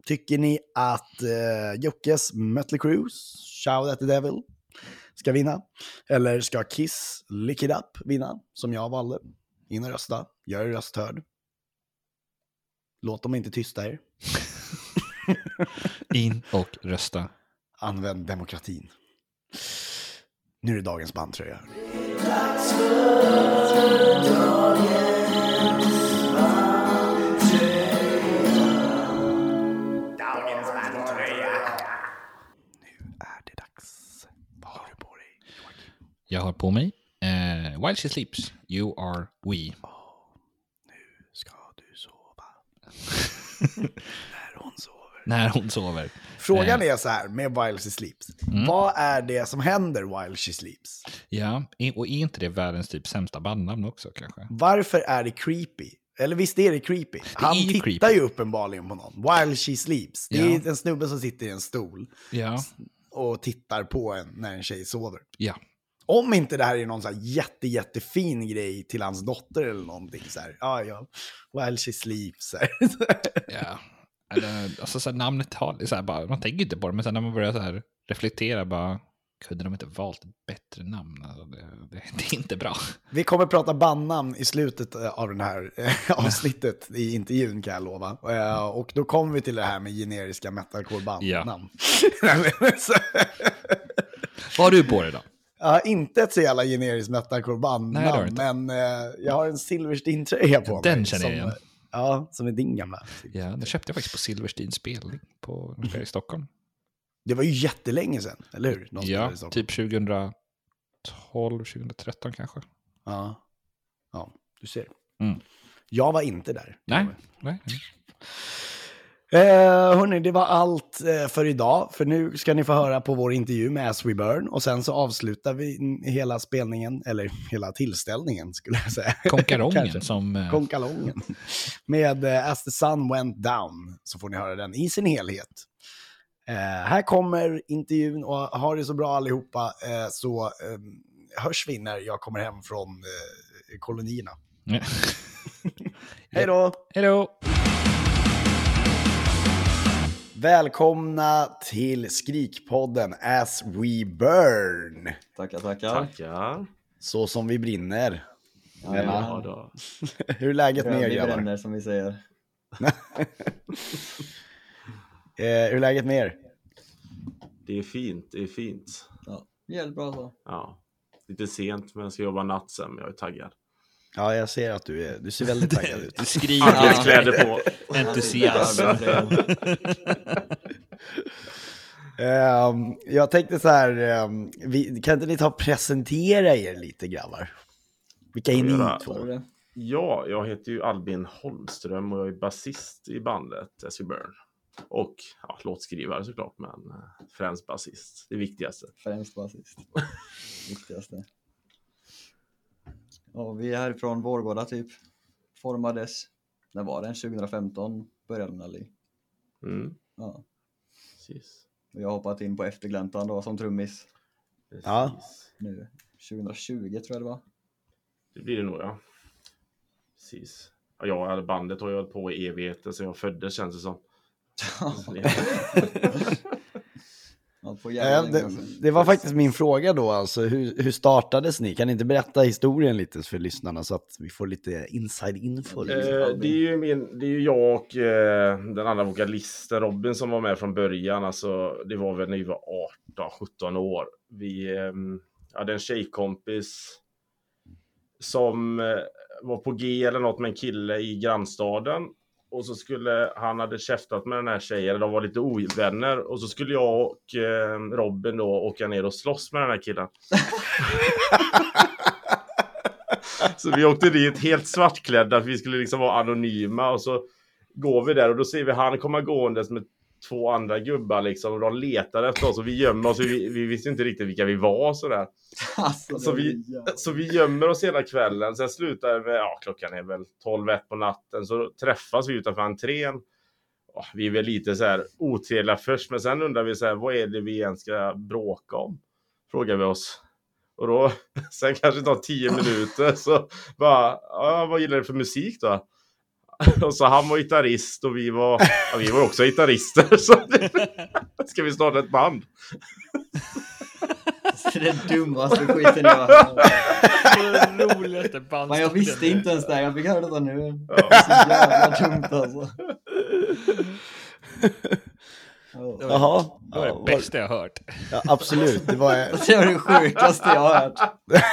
Tycker ni att uh, Jockes Mötley Crüe, Shout at the Devil, ska vinna? Eller ska Kiss Lick It Up vinna, som jag valde? In och rösta, gör er röst hörd. Låt dem inte tysta er. In och rösta. Använd demokratin. Nu är det dagens bandtröja. Jag har på mig eh, While She Sleeps, You Are We. Nu ska du sova. När hon sover. När hon sover. Frågan Eh. är så här med While She Sleeps. Mm. Vad är det som händer while she sleeps? Ja, och är inte det världens typ sämsta bandnamn också kanske? Varför är det creepy? Eller visst är det creepy? Han ju tittar creepy. ju uppenbarligen på någon. While she sleeps. Det Ja. är en snubbe som sitter i en stol Ja, och tittar på en när en tjej sover. ja. Om inte det här är någon så här jätte, jättefin grej till hans dotter eller någonting så här. Ja, ja. While she sleeps. Ja. Eller, alltså så här, namnet har, så här, bara, man tänker inte på det, men sen när man börjar så här reflektera bara, kunde de inte valt ett bättre namn? Alltså, det, det, det är inte bra. Vi kommer prata bandnamn i slutet eh, av det här eh, avsnittet i intervjun kan jag lova. Eh, Och då kommer vi till det här med generiska metalcore-bandnamn. Så- Vad har du på dig då? Jag har inte ett så jävla generiskt metalcore Nej, det har du bandnamn, inte. men eh, jag har en Silverstein-tröja på Den mig. känner jag igen. Ja, som är din gamla. Ja, den köpte jag faktiskt på Silversteins spelning på i Stockholm. Det var ju jättelänge sedan, eller hur? Spelade Ja, typ 2012, 2013 kanske. Ja. ja, du ser. Mm. Jag var inte där. Nej, nej. Eh, hörni, det var allt eh, för idag. För nu ska ni få höra på vår intervju med As We Burn. Och sen så avslutar vi hela spelningen, eller hela tillställningen skulle jag säga. Konkarongen Kanske. som... eh, Konkalongen. Med eh, As the Sun Went Down. Så får ni höra den i sin helhet. Eh, här kommer intervjun och ha det så bra allihopa. Eh, så eh, hörs vi när jag kommer hem från eh, kolonierna. Hej då! Hej då! Välkomna till Skrikpodden As We Burn. Tackar, tackar. Tackar. Så som vi brinner. Ja, Ja, då. Hur är läget med er vi grabbar? bränner som vi säger. Eh, hur är läget med er? Det är fint, det är fint. Ja, jävligt bra så. Ja. Lite sent, men jag ska jobba natt sen, men jag är taggad. Ja, jag ser att du, är, du ser väldigt taggad ut. Du skriver Arbetskläder på. entusiasm. Ehm, jag tänkte så här, ehm, vi, kan inte ni ta och presentera er lite grabbar? Vilka är ni två? Ja, jag heter ju Albin Holmström och jag är basist i bandet As You Burn. Och ja, låtskrivare såklart, men eh, främst basist. Det viktigaste. Främst basist. Viktigaste. Ja, vi är härifrån Vårgårda typ. formades, när var den? 2015 började den väl i. Mm, Ja. precis. Och jag har hoppat in på eftergläntan då som trummis Ja. Precis. nu 2020 tror jag det var. Det blir det nog ja. Precis. Ja, bandet har jag hållit på i evigheter så jag föddes känns det som. Ja, det, det var faktiskt min fråga då, alltså hur, hur startades ni? Kan ni inte berätta historien lite för lyssnarna så att vi får lite inside info? Eh, det, är ju min, det är ju jag och eh, den andra vokalisten Robin som var med från början. Alltså, det var väl när vi var 18-17 år. Vi eh, hade en tjejkompis som eh, var på G eller något med en kille i grannstaden. Och så skulle han hade käftat med den här tjejen, de var lite ovänner. Och så skulle jag och eh, Robin då åka ner och slåss med den här killen. Så vi åkte dit helt svartklädda för vi skulle liksom vara anonyma och så går vi där och då ser vi han komma gåendes med två andra gubbar liksom och de letar efter oss och vi gömmer oss. Vi, vi visste inte riktigt vilka vi var sådär. Alltså, Så vi- Så vi gömmer oss hela kvällen. Sen slutar med, ja klockan är väl 12-1 på natten. Så träffas vi utanför entrén. Vi är väl lite så här otrevliga först, men sen undrar vi så här, vad är det vi egentligen ska bråka om? Frågar vi oss. Och då, sen kanske det tar 10 minuter så bara, ja, vad gillar du för musik då? Och så han var gitarrist och vi var, ja, vi var också gitarrister. Så det, ska vi starta ett band? Det är den dummaste skiten jag har hört. Den roligaste Men jag visste inte ens det, jag fick höra detta nu. Ja. Det är så jävla dumt alltså. Ja. Jaha. Det var Ja, det var- bästa jag hört. Ja, absolut, det var, Det var det sjukaste jag har hört. det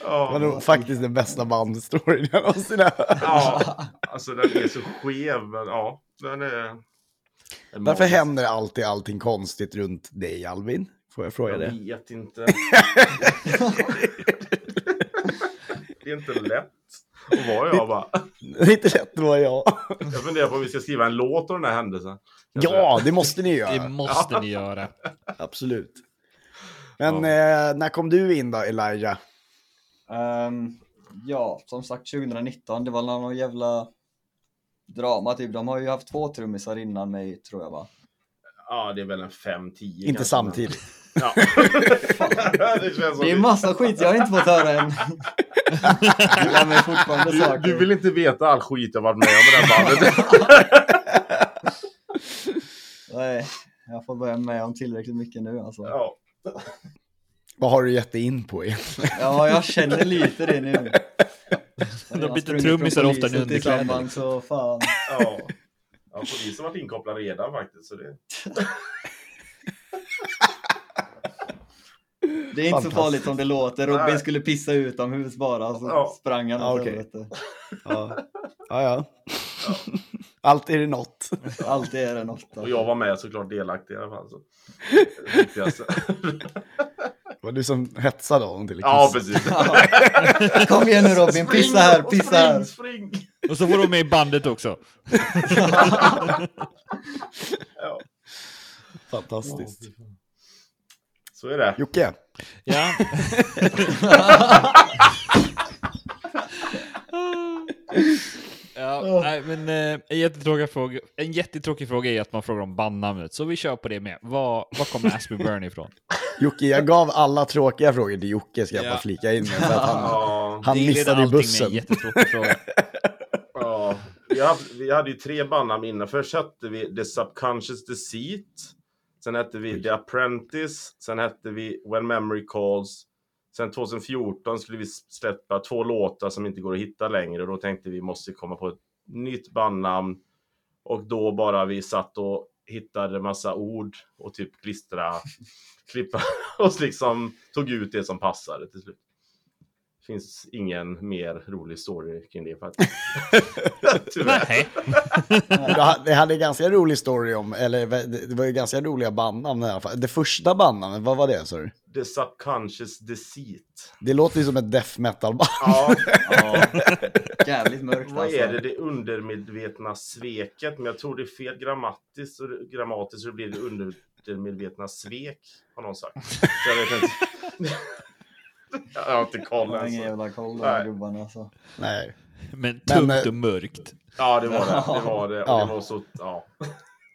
Ja. var nog faktiskt den bästa bandhistorien jag någonsin har hört. Ja, alltså den är så skev, men ja, den är... Varför magisk. händer alltid allting konstigt runt dig Albin? Får jag fråga Jag det? vet inte. det är inte lätt att vara jag bara. Det är inte lätt att vara jag. Jag funderar på om vi ska skriva en låt om den här händelsen. Kanske. Ja, det måste ni Det göra. måste ni göra. Absolut. Men eh, när kom du in då Elijah? Ehm, ja, som sagt 2019, det var någon jävla drama typ. De har ju haft två trummisar innan mig tror jag va? Ja, det är väl en 5-10 Inte kanske, samtidigt. Ja. det känns Det är massa skit jag har inte fått höra än. Jag lär mig fortfarande du, saker. du vill inte veta all skit jag varit med om i det här bandet. Nej, jag får börja med om tillräckligt mycket nu alltså. ja. Vad har du gett dig in på egentligen? Ja, jag känner lite det nu. De byter trummisar ofta polisen underkläder. tillsammans, Så fan. ja. Ja, polisen har varit inkopplad redan faktiskt. Så det... Det är inte så farligt som det låter. Robin Nej. skulle pissa utomhus bara, så Ja. sprang han Ja, helvete. Ja, ja. ja. Alltid är det något. Alltid är det något. Och Alltså. jag var med såklart delaktig i alla fall. Så. Det var du som hetsade honom till ja, precis. Kom igen nu Robin, pissa här, pissa här. Spring, spring. Och så var de med i bandet också. Ja. Fantastiskt. Så är det. Jocke, Ja. Ja, nej, men eh, en, jättetråkig fråga, en jättetråkig fråga är att man frågar om bandnamnet, så vi kör på det med. Var, var kommer Aspie Burn ifrån? Jocke, jag gav alla tråkiga frågor till Jocke, ska jag Ja. bara flika in med. För att han, han Det är missade ju allting med bussen. en jättetråkig fråga. ja. Vi, hade, vi hade ju tre bandnamn innan. Först hette vi The Subconscious Deceit. Sen hette vi The Apprentice. Sen hette vi When Memory Calls. Sen 2014 skulle vi släppa två låtar som inte går att hitta längre. Och då tänkte vi måste komma på ett nytt bandnamn. Och då bara vi satt och hittade massa ord och typ klistra, klippa och liksom tog ut det som passade till slut. Finns ingen mer rolig story kring det faktiskt. Tyvärr. Det hade en ganska rolig story om, eller det var ju ganska roliga bandnamn i alla fall. Det första bandnamnet, vad var det sa du? The subconscious deceit. Det låter ju som ett death metal-band. Ja, Ja, jävligt mörkt vad alltså. är det? Det undermedvetna sveket. Men jag tror det är fel grammatiskt. Det- grammatiskt så blir det undermedvetna svek. Har någon sagt. Jag har inte koll Jag har ingen alltså. jävla koll här gubbarna alltså. Nej. Men tungt eh, och mörkt. Ja, det var det. Det var det. Och Ja. det var så, ja.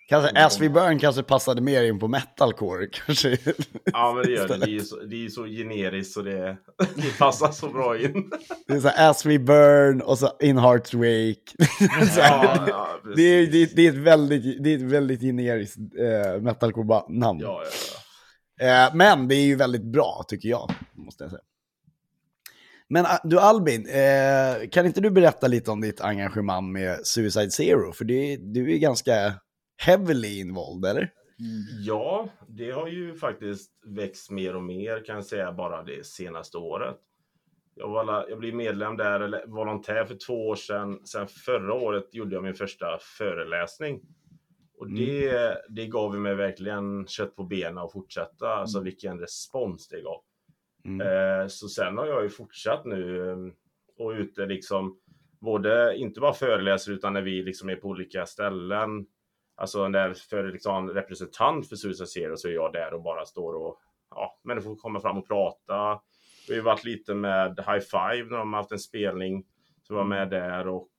Kanske As We Burn kanske passade mer in på metalcore kanske. ja, men det gör det. Det är så, det är så generiskt så det, det passar så bra in. Det är så här, As We Burn och så In Hearts Wake. Så här, Ja, ja, det, är, precis. det, är- det är ett väldigt, det är ett väldigt generiskt eh, metalcore-namn. Ja, ja, ja. Eh, men det är ju väldigt bra tycker jag, måste jag säga. Men ah, du Albin, eh, kan inte du berätta lite om ditt engagemang med Suicide Zero? För det, du är ganska heavily involved, eller? Ja, det har ju faktiskt växt mer och mer kan jag säga bara det senaste året. Jag, var, jag blev medlem där, eller volontär för två år sedan. Sen förra året gjorde jag min första föreläsning. Och det, det gav mig verkligen kött på benen och fortsätta. Alltså vilken respons det gav. Mm. Eh, så sen har jag ju fortsatt nu eh, och ute liksom både, inte bara föreläser utan när vi liksom är på olika ställen. Alltså när för liksom representant för Suicide Zero så är jag där och bara står och ja, människor kommer fram och prata. Vi har varit lite med High Five när de har haft en spelning. Så var med där och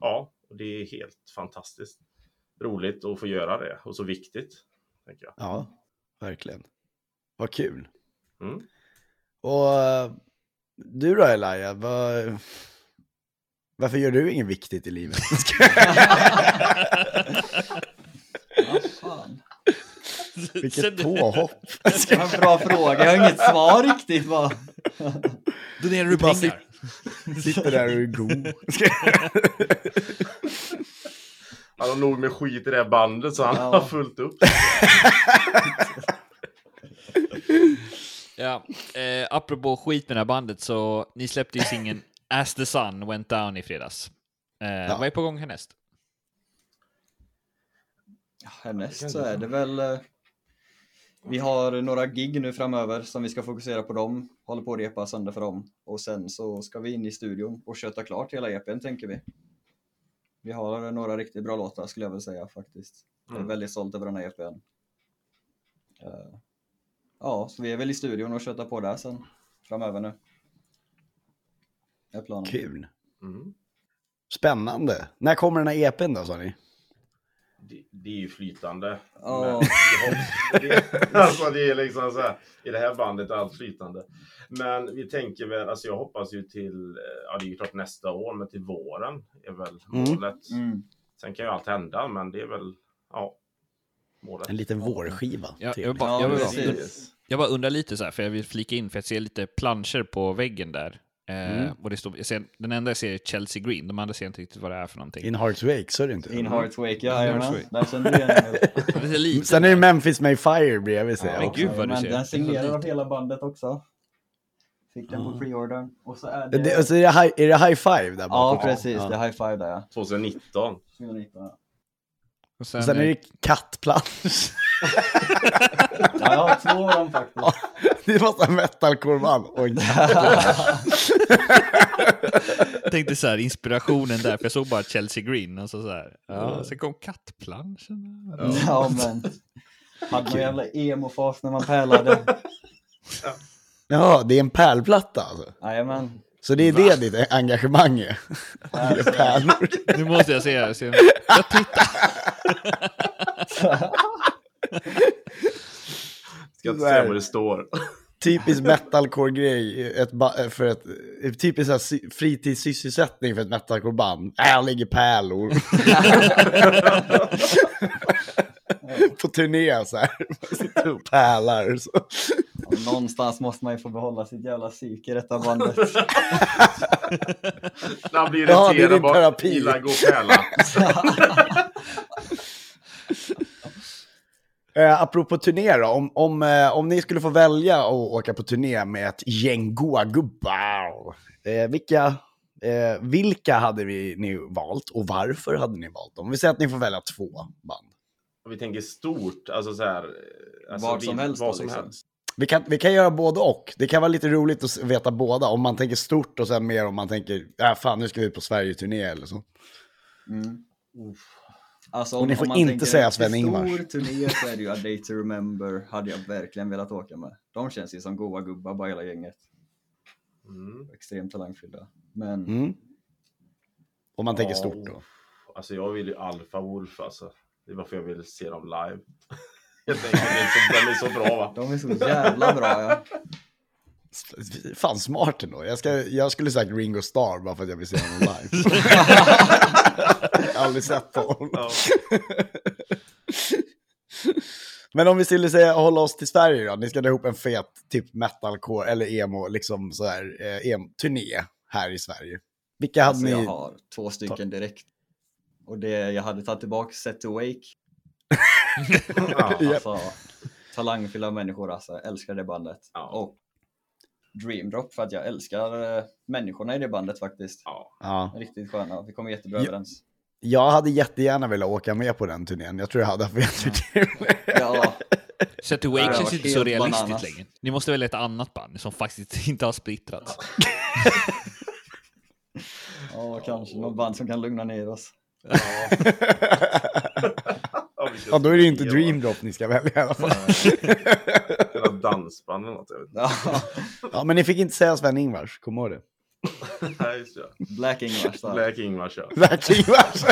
ja, och det är helt fantastiskt roligt att få göra det och så viktigt. Tänker jag. Ja, verkligen. Vad kul. Mm. Och eh, du då Elijah, vad, varför gör du inget viktigt i livet? Vad fan. Vilket påhopp. Det var en bra fråga, jag har inget svar riktigt bara. Donerar du pengar? Sitter där och är god. Han har nog med skit i det här bandet så han Ja. har fullt upp. Ja, eh, apropå skit med det här bandet så ni släppte ju singeln As the Sun Went Down i fredags. Eh, Vad är på gång härnäst? Härnäst så är det väl eh, Vi har några gig nu framöver som vi ska fokusera på dem Håller på att repa sönder för dem Och sen så ska vi in i studion och köta klart hela EPn tänker vi Vi har några riktigt bra låtar skulle jag vilja säga faktiskt Jag är Mm. väldigt stolt över den här EPn Eh, Ja, så vi är väl i studion och köta på där sen Framöver nu är planen Kul. Mm. Spännande. När kommer den här EPn då sa ni? Det, det är ju flytande. Men, det, alltså det är liksom så här, i det här bandet är allt flytande. Men vi tänker väl, alltså jag hoppas ju till, eh, ja det är ju klart nästa år, men till våren är väl Mm. målet. Mm. Sen kan ju allt hända, men det är väl, ja, målet. En liten vårskiva. Ja, jag, bara, Ja, jag, bara, precis. jag bara undrar lite så här, för jag vill flika in, för jag ser lite planscher på väggen där. Eh, Mm. och det står, jag ser, den enda jag ser är Chelsea Green, de andra ser inte riktigt vad det är för någonting. In Hearts Wake, så är det inte? In Hearts Wake, ja, jajamän. Där kände du igen mig. Sen är det Memphis May Fire bredvid sig. Men också. gud vad du Men ser. den signerad av hela bandet också. Fick den på pre-ordern. Och så är det... Det, alltså, är, det high, är det high five där ja, bakom? precis. Det är high five där ja. 2019. 2019, ja. Och sen, Sen är är det kattplansch. ja, jag har två av dem faktiskt. det är massa metalcore-man. Oj. tänkte så här, inspirationen där, för jag såg bara Chelsea Green, och så, så här. Ja, sen kom kattplanschen. Ja, men. Hade någon jävla emo-fas när man pärlade. Ja, det är en pärlplatta alltså. Jajamän. Så det är det ditt engagemang är? Pärlor. Nu måste jag se här. Se. Jag tittar. Ska inte säga vad det står. Typisk metalcore-grej ett för ett, ett typisk här sy- fritidssysselsättning för ett metalcore-band. Här ligger pärlor. På turné så här. Man sitter och pärlar. Så. Någonstans måste man ju få behålla sitt jävla psyke i detta bandet. När han blir Ja, det är irriterad din bara, terapi. gillar gå och pärla. Eh, apropå turné då, om, om, eh, om ni skulle få välja att åka på turné med ett gäng goa gubbar, eh, vilka, eh, vilka hade vi, ni valt och varför hade ni valt dem? Vi säger att ni får välja två band. Och vi tänker stort, alltså så här. Alltså, Vad som vi- helst Vad då, som liksom. helst. Vi kan, vi kan göra både och. Det kan vara lite roligt att veta båda. Om man tänker stort och sen mer om man tänker, äh, fan nu ska vi på Sverige-turné eller så. Mm. Alltså, Och ni får inte tänker säga en Sven-Ingvars. stor turné så är det ju A Day to Remember hade jag verkligen velat åka med. De känns ju som goa gubbar bara hela gänget. Mm. Extremt talangfulla. Men Mm. Om man tänker Ja. stort då. Alltså jag vill ju Alpha Wolf alltså. Det är varför jag vill se dem live. Är så- den är så bra va? De är så jävla bra ja. Fan smart ändå. Jag, ska, jag skulle sagt Ringo Starr bara för att jag vill se honom live. jag har aldrig sett honom. Ja. Men om vi skulle säga hålla oss till Sverige då. Ni ska dra ihop en fet typ metalcore eller emo, liksom så här, eh, turné här i Sverige. Vilka hade Alltså, jag ni? har två stycken direkt. Och det jag hade tagit tillbaka Set to Wake. Ja. Alltså, talangfulla människor alltså, jag älskar det bandet. Ja. Och Dream Drop för att jag älskar eh, människorna i det bandet faktiskt. Ja. Ja. Riktigt sköna, vi kommer jättebra Ja. överens. Jag hade jättegärna velat åka med på den turnén. Jag tror jag hade haft jättekul. Ja, Set to Wake känns inte så realistiskt bananas. längre. Ni måste välja ett annat band som faktiskt inte har splittrats. ja kanske något band som kan lugna ner oss. Ja. Ja, då är det ju inte skriva. Dream Drop ni ska välja i alla fall. Eller dansband eller något. Jag vet inte. Ja, men ni fick inte säga Sven-Ingvars, kom ihåg det. Nej, just det. Black Ingvars där. Black Ingvars ja. Black-Ingvars!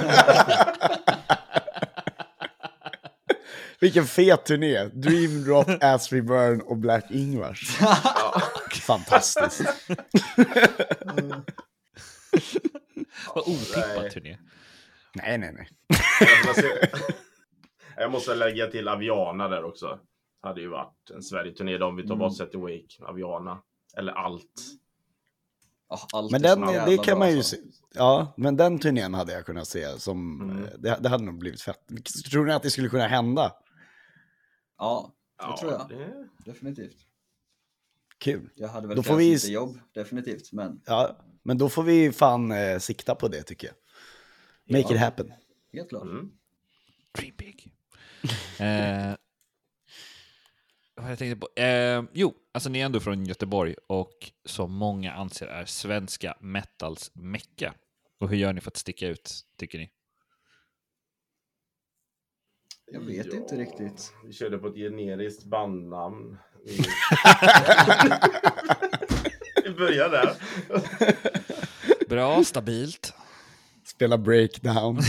Vilken fet turné! Dream Drop, As We Burn och Black-Ingvars. Fantastiskt. Vad otippad turné. Nej, nej, nej. Jag måste- lägga till Aviana där också. Hade ju varit en Sverige-turné om vi tar bort Set Awake, Aviana. Eller allt. Ja, allt Men den, det kan man ju alltså. se. Ja, men den turnén hade jag kunnat se som, Mm. det, det hade nog blivit fett. Tror ni att det skulle kunna hända? Ja, det Ja, tror jag. det- Definitivt. Kul. Jag hade väl Då får vi- inte jobb, definitivt. Men Ja, men då får vi fan eh, sikta på det tycker jag. Make Ja. it happen. helt klart. Mm. Dream big. Eh, vad jag tänkte på? Eh, jo, alltså ni är ändå från Göteborg och som många anser är svenska metals mecka. Och hur gör ni för att sticka ut, tycker ni? Jag vet Ja, inte riktigt. Vi körde på ett generiskt bandnamn. Vi, vi börjar där. Bra, stabilt. Spela breakdown.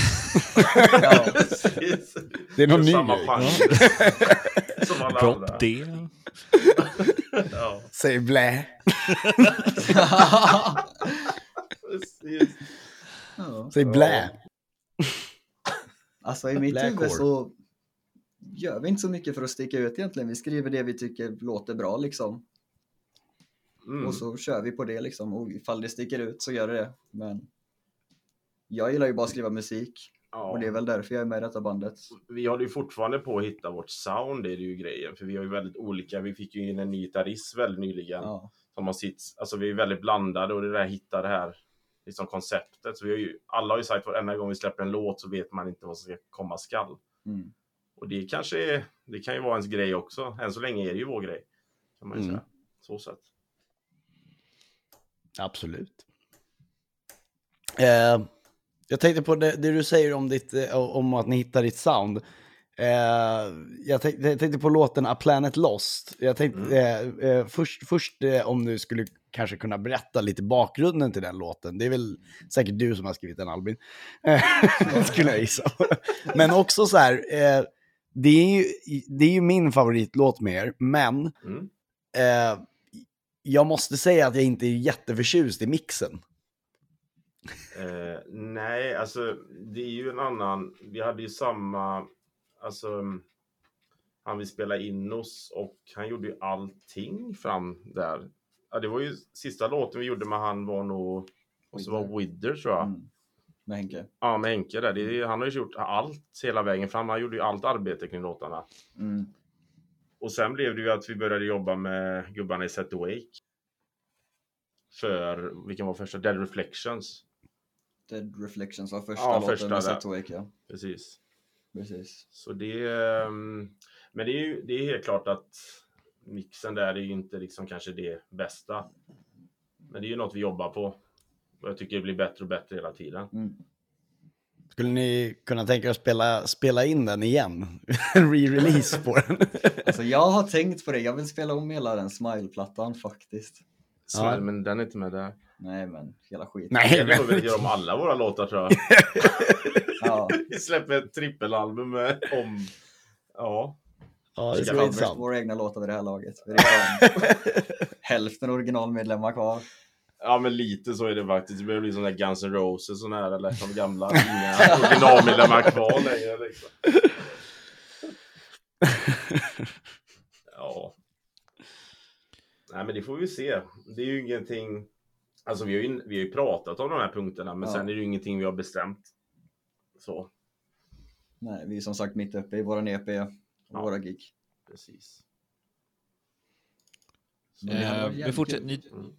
Ja, Precis. Det är någon ny Samma grej. genre som alla andra. D. Ja, Säg blä. precis. ja. Säg blä. Alltså i mitt huvud så gör vi inte så mycket för att sticka ut egentligen. Vi skriver det vi tycker låter bra liksom. Mm. Och så kör vi på det liksom. Och ifall det sticker ut så gör det det. Men jag gillar ju bara att skriva musik. Ja. Och det är väl därför jag är med i detta bandet. vi håller ju fortfarande på att hitta vårt sound, det är ju grejen. För vi har ju väldigt olika, vi fick ju in en ny gitarrist väldigt nyligen. Ja, Som har sitt, alltså vi är väldigt blandade och det där hitta det här liksom konceptet. Så vi har ju, alla har ju sagt varenda gång vi släpper en låt så vet man inte vad som ska komma skall. mm. Och det kanske är, det kan ju vara ens grej också. Än så länge är det ju vår grej. Kan man ju Mm. säga. Så sett. Absolut. Eh, jag tänkte på det, det du säger om, ditt, eh, om att ni hittar ditt sound. Eh, jag, tänkte, jag tänkte på låten A Planet Lost. Jag tänkte eh, eh, först, först eh, om du skulle kanske kunna berätta lite bakgrunden till den låten. Det är väl säkert du som har skrivit den Albin. Eh, skulle jag gissa. Men också så här, det, är ju, det är ju min favoritlåt med er, men Mm. jag måste säga att jag inte är jätteförtjust i mixen. Eh, nej, alltså det är ju en annan. Vi hade ju samma, alltså han vi spela in oss och han gjorde ju allting fram där. Ja, det var ju sista låten vi gjorde med han var nog, och så var Wither tror jag. Mm. Med Henke. Ja, med Henke där. Är, han har ju gjort allt hela vägen fram. Han gjorde ju allt arbete kring låtarna. Mm. Och sen blev det ju att vi började jobba med gubbarna i Set Awake. För, vilken var första? Dead Reflections. Dead Reflections var första Ja, låten första med Awake, ja. Precis. Precis. Så det ehm, Men det är ju det är helt klart att mixen där är ju inte liksom kanske det bästa. Men det är ju något vi jobbar på. Och jag tycker det blir bättre och bättre hela tiden. Mm. Skulle ni kunna tänka er att spela, spela in den igen? En re-release på den? Alltså jag har tänkt på det, jag vill spela om hela den Smile-plattan faktiskt. Smile, men den är inte med där. Nej men, hela skiten. Nej, Det får vi men... göra om alla våra låtar tror jag. Ja, Vi släpper ett trippelalbum med om... Ja. Ja, det vi ska bli intressant. våra egna låtar vid det här laget. Vi hälften originalmedlemmar kvar. Ja men lite så är det faktiskt. Det börjar bli som där Guns N' Roses sån här eller de gamla. Inga originalmedlemmar kvar längre liksom. Ja. Nej men det får vi se. Det är ju ingenting. Alltså vi har ju, vi har ju pratat om de här punkterna men Ja. sen är det ju ingenting vi har bestämt. Så, Nej, vi är som sagt mitt uppe i våran EP och Ja. våra gig. precis. Eh, vi fortsätter, ni, Mm.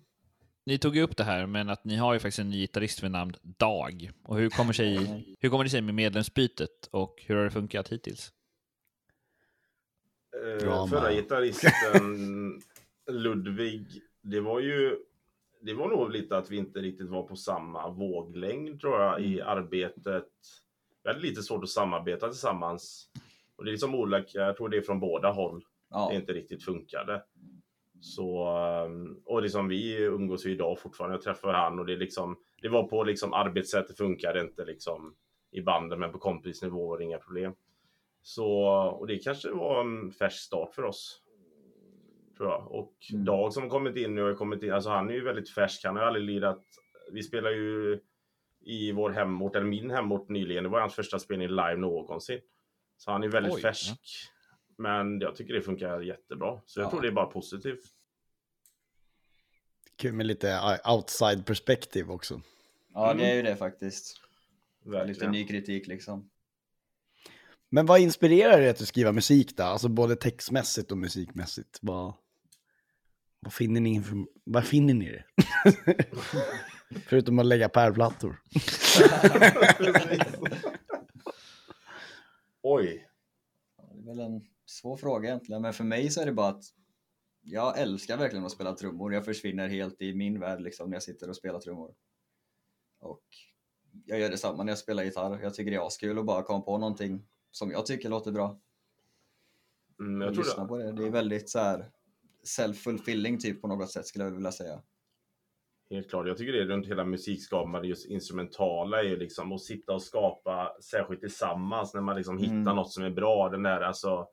ni tog ju upp det här, men att ni har ju faktiskt en ny gitarrist vid namn Dag. Och hur kommer, sig, hur kommer det sig med medlemsbytet och hur har det funkat hittills? Eh, förra gitarristen Ludvig, det var ju det var nog lite att vi inte riktigt var på samma våglängd tror jag i arbetet. Vi hade lite svårt att samarbeta tillsammans. Och det är liksom olika, jag tror det är från båda håll. Ja, Det inte riktigt funkade. Så, ehm, och liksom vi umgås ju idag fortfarande. Jag träffar han och det är liksom, det var på liksom arbetssättet funkade inte liksom i banden men på kompisnivå var det inga problem. Så, och det kanske var en färsk start för oss. Tror jag. Och Mm. Dag som kommit in nu har kommit in, alltså han är ju väldigt färsk. Han har ju aldrig lirat, vi spelar ju i vår hemort, eller min hemort nyligen. Det var hans första spelning live någonsin. Så han är väldigt Oj, färsk. Men jag tycker det funkar jättebra. Så jag Ja. tror det är bara positivt. Kul med lite outside perspektiv också. ja det är ju det faktiskt. Lite Verkligen. ny kritik liksom. Men vad inspirerar er till att skriva musik då? Alltså både textmässigt och musikmässigt. Vad, vad finner ni inför, vad finner ni det? Förutom att lägga pärlplattor. Oj. Det är väl en svår fråga egentligen, men för mig så är det bara att jag älskar verkligen att spela trummor. Jag försvinner helt i min värld liksom när jag sitter och spelar trummor. Och jag gör detsamma när jag spelar gitarr. Jag tycker det är askul att bara komma på någonting som jag tycker låter bra. Mm, jag tror lyssna det. på det. Det är väldigt så här self-fulfilling typ på något sätt skulle jag vilja säga. Helt klart. Jag tycker det är runt hela musikskapande, just instrumentala är ju liksom att sitta och skapa särskilt tillsammans när man liksom hittar Mm. något som är bra. Den där alltså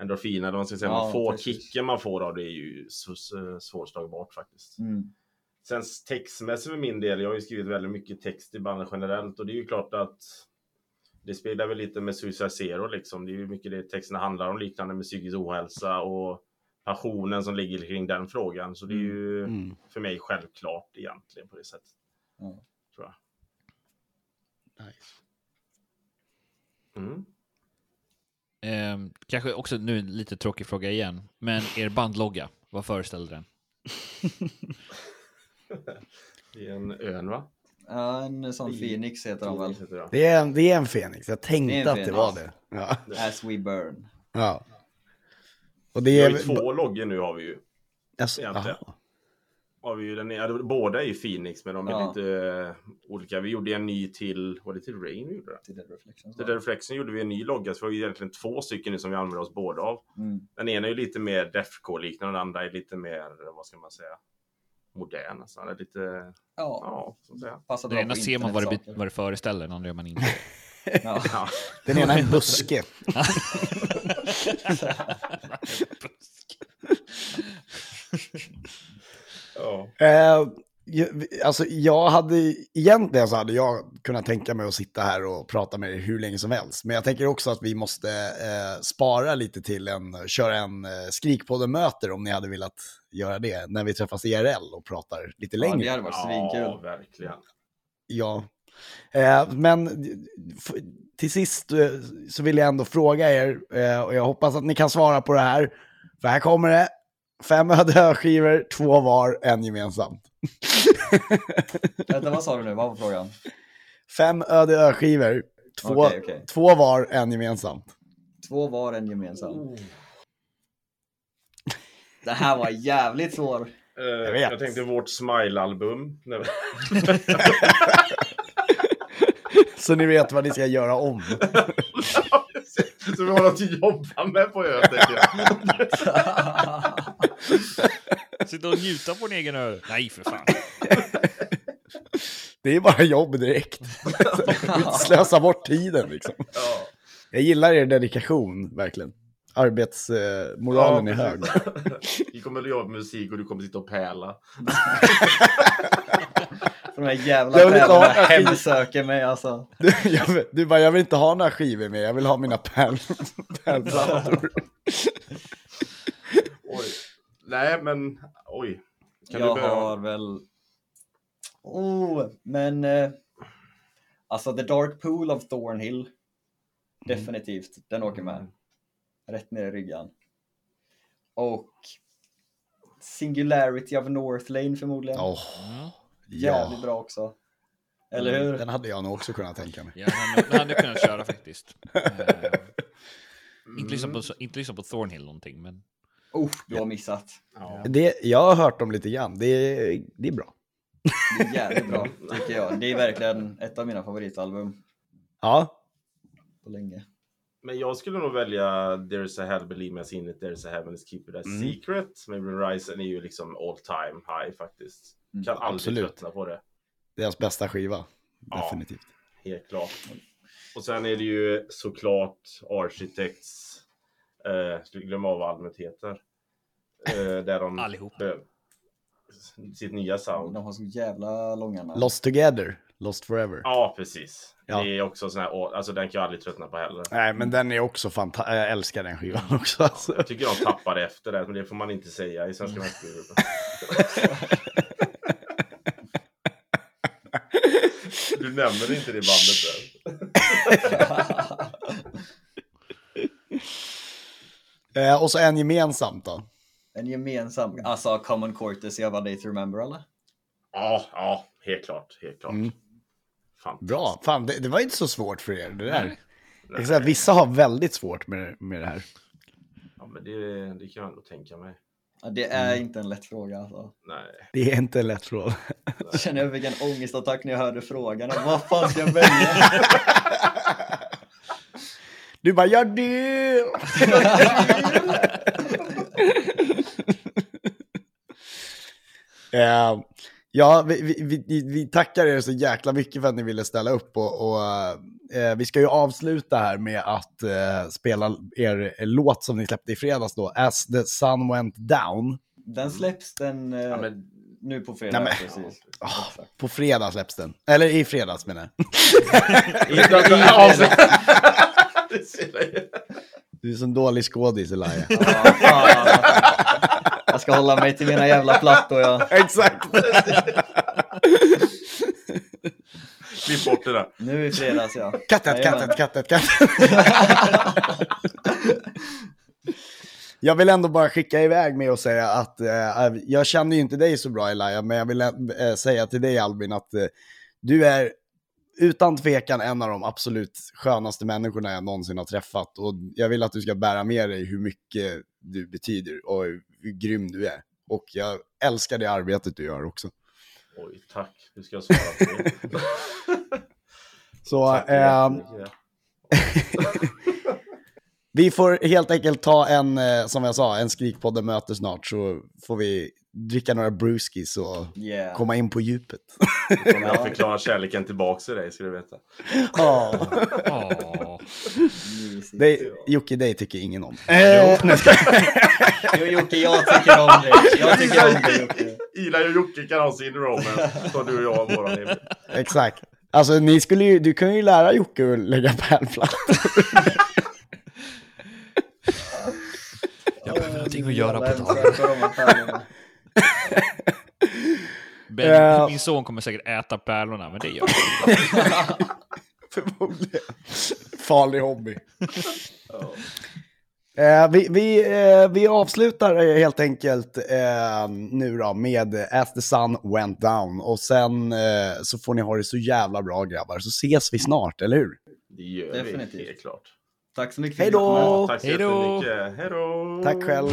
endorfiner, eller vad man ska säga, Ja, man får precis. kicken man får av det är ju svårslagbart faktiskt. Mm. Sen textmässigt för min del, jag har ju skrivit väldigt mycket text i bandet generellt och det är ju klart att det spelar väl lite med Suicide Zero liksom. Det är ju mycket det texterna handlar om, liknande med psykisk ohälsa och passionen som ligger kring den frågan. Så det är ju Mm. för mig självklart egentligen på det sättet. Ja. Tror jag. Nice. Mm. Eh, kanske också nu en lite tråkig fråga igen, men er bandlogga, vad föreställer den? Det är en ön va? Ja, en sån Phoenix heter de väl. Det. Är en, det är en Fenix, jag tänkte Det en att det var det. Ja. As we burn. ja. Och Vi det har är... ju två loggor nu har vi ju. Alltså, egentligen. Har vi ju den, ja, båda är ju Phoenix men de är Ja. lite eh, olika. Vi gjorde en ny till, var det till Rain vi gjorde det? Till Dead Reflections. Till Dead Reflection gjorde vi en ny logga så vi har ju egentligen två stycken nu som vi använder oss båda av. Mm. Den ena är ju lite mer Defco liknande, den andra är lite mer, vad ska man säga, modern. Alltså, den är lite, Ja, ja, så att säga. passar Det bra ena ser man vad det, vad det föreställer, den andra gör man inte. Ja. Ja. Den ena är en buske. ja. Eh, ju- alltså jag hade, egentligen så hade jag kunnat tänka mig att sitta här och prata med er hur länge som helst. Men jag tänker också att vi måste eh, spara lite till en, köra en eh, Skrikpodden-möter om ni hade velat göra det. När vi träffas IRL och pratar lite ja, längre. det hade varit ja, svinkul. verkligen. Ja. Eh, men till sist eh, så vill jag ändå fråga er, eh, och jag hoppas att ni kan svara på det här. För här kommer det. Fem öde öskivor, två var, en gemensamt. Vänta, vad sa du nu? Vad var frågan? Fem öde öskivor, två, Okej, okej. två var, en gemensamt. Två var en gemensam. Det här var jävligt svår. Eh, vet. jag tänkte vårt Smile-album. Så ni vet vad ni ska göra om. Så vi har något att jobba med på ön, tänker jag. Sitta och njuta på en egen ö. Nej, för fan. Det är bara jobb direkt. Slösa bort tiden liksom. Ja. Jag gillar er dedikation, verkligen. Arbetsmoralen är hög. Vi kommer att jobba med musik och du kommer sitta och pärla. De här jävla Jag vill inte ha pärlorna hemsöker mig alltså. Du, jag, vill- du bara, jag vill inte ha några skivor med, jag vill ha mina pärl- pärlplattor. Oj. Nej, men oj. Kan jag du börja? har väl... Oh, men... Eh, alltså The Dark Pool of Thornhill. Definitivt, den åker med. Rätt ner i ryggan. Och Singularity of Northlane förmodligen. Åh, Jävligt ja. bra också. Eller hur? Den hade jag nog också kunnat tänka mig. Ja, den, hade jag kunnat köra faktiskt. Eh, inte, lyssna på, inte lyssna på Thornhill någonting, men Oh, du har missat. Ja. Det, jag har hört dem lite grann, det är, det är bra. Det är jävligt bra, tycker jag. Det är verkligen ett av mina favoritalbum Ja, på länge. Men jag skulle nog välja There's a hell, believe me, I've seen it, There's a heaven, is keep it a Mm. secret. Men Horizon är ju liksom all time high faktiskt. Mm, Kan aldrig absolut. tröttna på det. deras bästa skiva. Ja. Definitivt. Helt klart. Och sen är det ju såklart Architects, eh, skulle glömma av vad albumet heter. Eh, där de... Allihop. eh, sitt nya sound. De har så jävla långa namn. Lost Together, Lost Forever. Ja, precis. Ja. Det är också sån här, alltså den kan jag aldrig tröttna på heller. Nej, men den är också fantastisk. Jag älskar den skivan också. Alltså. Jag tycker de tappade efter det, men det får man inte säga i Svenska mästerskapet. Du nämner inte det bandet där. Eh, och så en gemensamt då. En gemensam, alltså Common Courtesy of a Day to Remember eller? Ja, ja, helt klart, helt klart. Mm. Bra. Fan, det, det var inte så svårt för er det där. Nej. Jag säga, vissa har väldigt svårt med, med det här. Ja, men det, det kan jag ändå tänka mig. Ja, det är inte en lätt fråga alltså. Nej. Det är inte en lätt fråga. Jag känner jag fick en ångestattack när jag hörde frågan. Vad fan ska jag välja? Du bara, jag dör! Eh, ja, vi, vi, vi, vi tackar er så jäkla mycket för att ni ville ställa upp. Och, och eh, vi ska ju avsluta här med att eh, spela er låt som ni släppte i fredags då, As the sun went down. Den släpps den eh, Ja, men, nu på fredag. Nej, men- precis. Ah, Exakt. på fredag släpps den. Eller i fredags menar jag. I, i fredag. Det ser jag. Du är så dålig skådis Elijah. Jag ska hålla mig till mina jävla plattor ja. Exakt! Klipp bort det där. Nu i fredags ja. Kattet, kattet, kattet, kattet. Jag vill ändå bara skicka iväg med och säga att eh, jag känner ju inte dig så bra Elijah, men jag vill eh, säga till dig Albin att eh, du är utan tvekan en av de absolut skönaste människorna jag någonsin har träffat. Och jag vill att du ska bära med dig hur mycket du betyder och hur grym du är. Och jag älskar det arbetet du gör också. Oj, tack. Hur ska jag svara på det? Så Tack jättemycket. Vi får helt enkelt ta en, eh, som jag sa, en Skrikpodden möte snart så får vi dricka några brewskis och Yeah. komma in på djupet. Kommer jag förklara kärleken tillbaks till dig, ska du veta. Ja. Åh. Mysigt. Det, Jocke, dig tycker ingen om. Eh. Jo Jocke, jag tycker om dig. Jag tycker om dig Jocke. Ila och Jocke kan ha sin romance, så du och jag har våran egen. Exakt. Alltså, ni skulle ju, du kan ju lära Jocke att lägga pärlplattor. Jag behöver någonting att göra på dagen. Ben, Ja. Min son kommer säkert äta pärlorna, men det gör jag inte. Förmodligen. Farlig hobby. Eh, vi, vi, eh, vi avslutar eh, helt enkelt eh, nu då med As the sun went down. Och sen eh, så får ni ha det så jävla bra grabbar, så ses vi snart, eller hur? Det gör Definitivt. vi, helt klart. Tack så mycket för Hej då! Tack så Hej då! jättemycket. Hej då! Tack själv.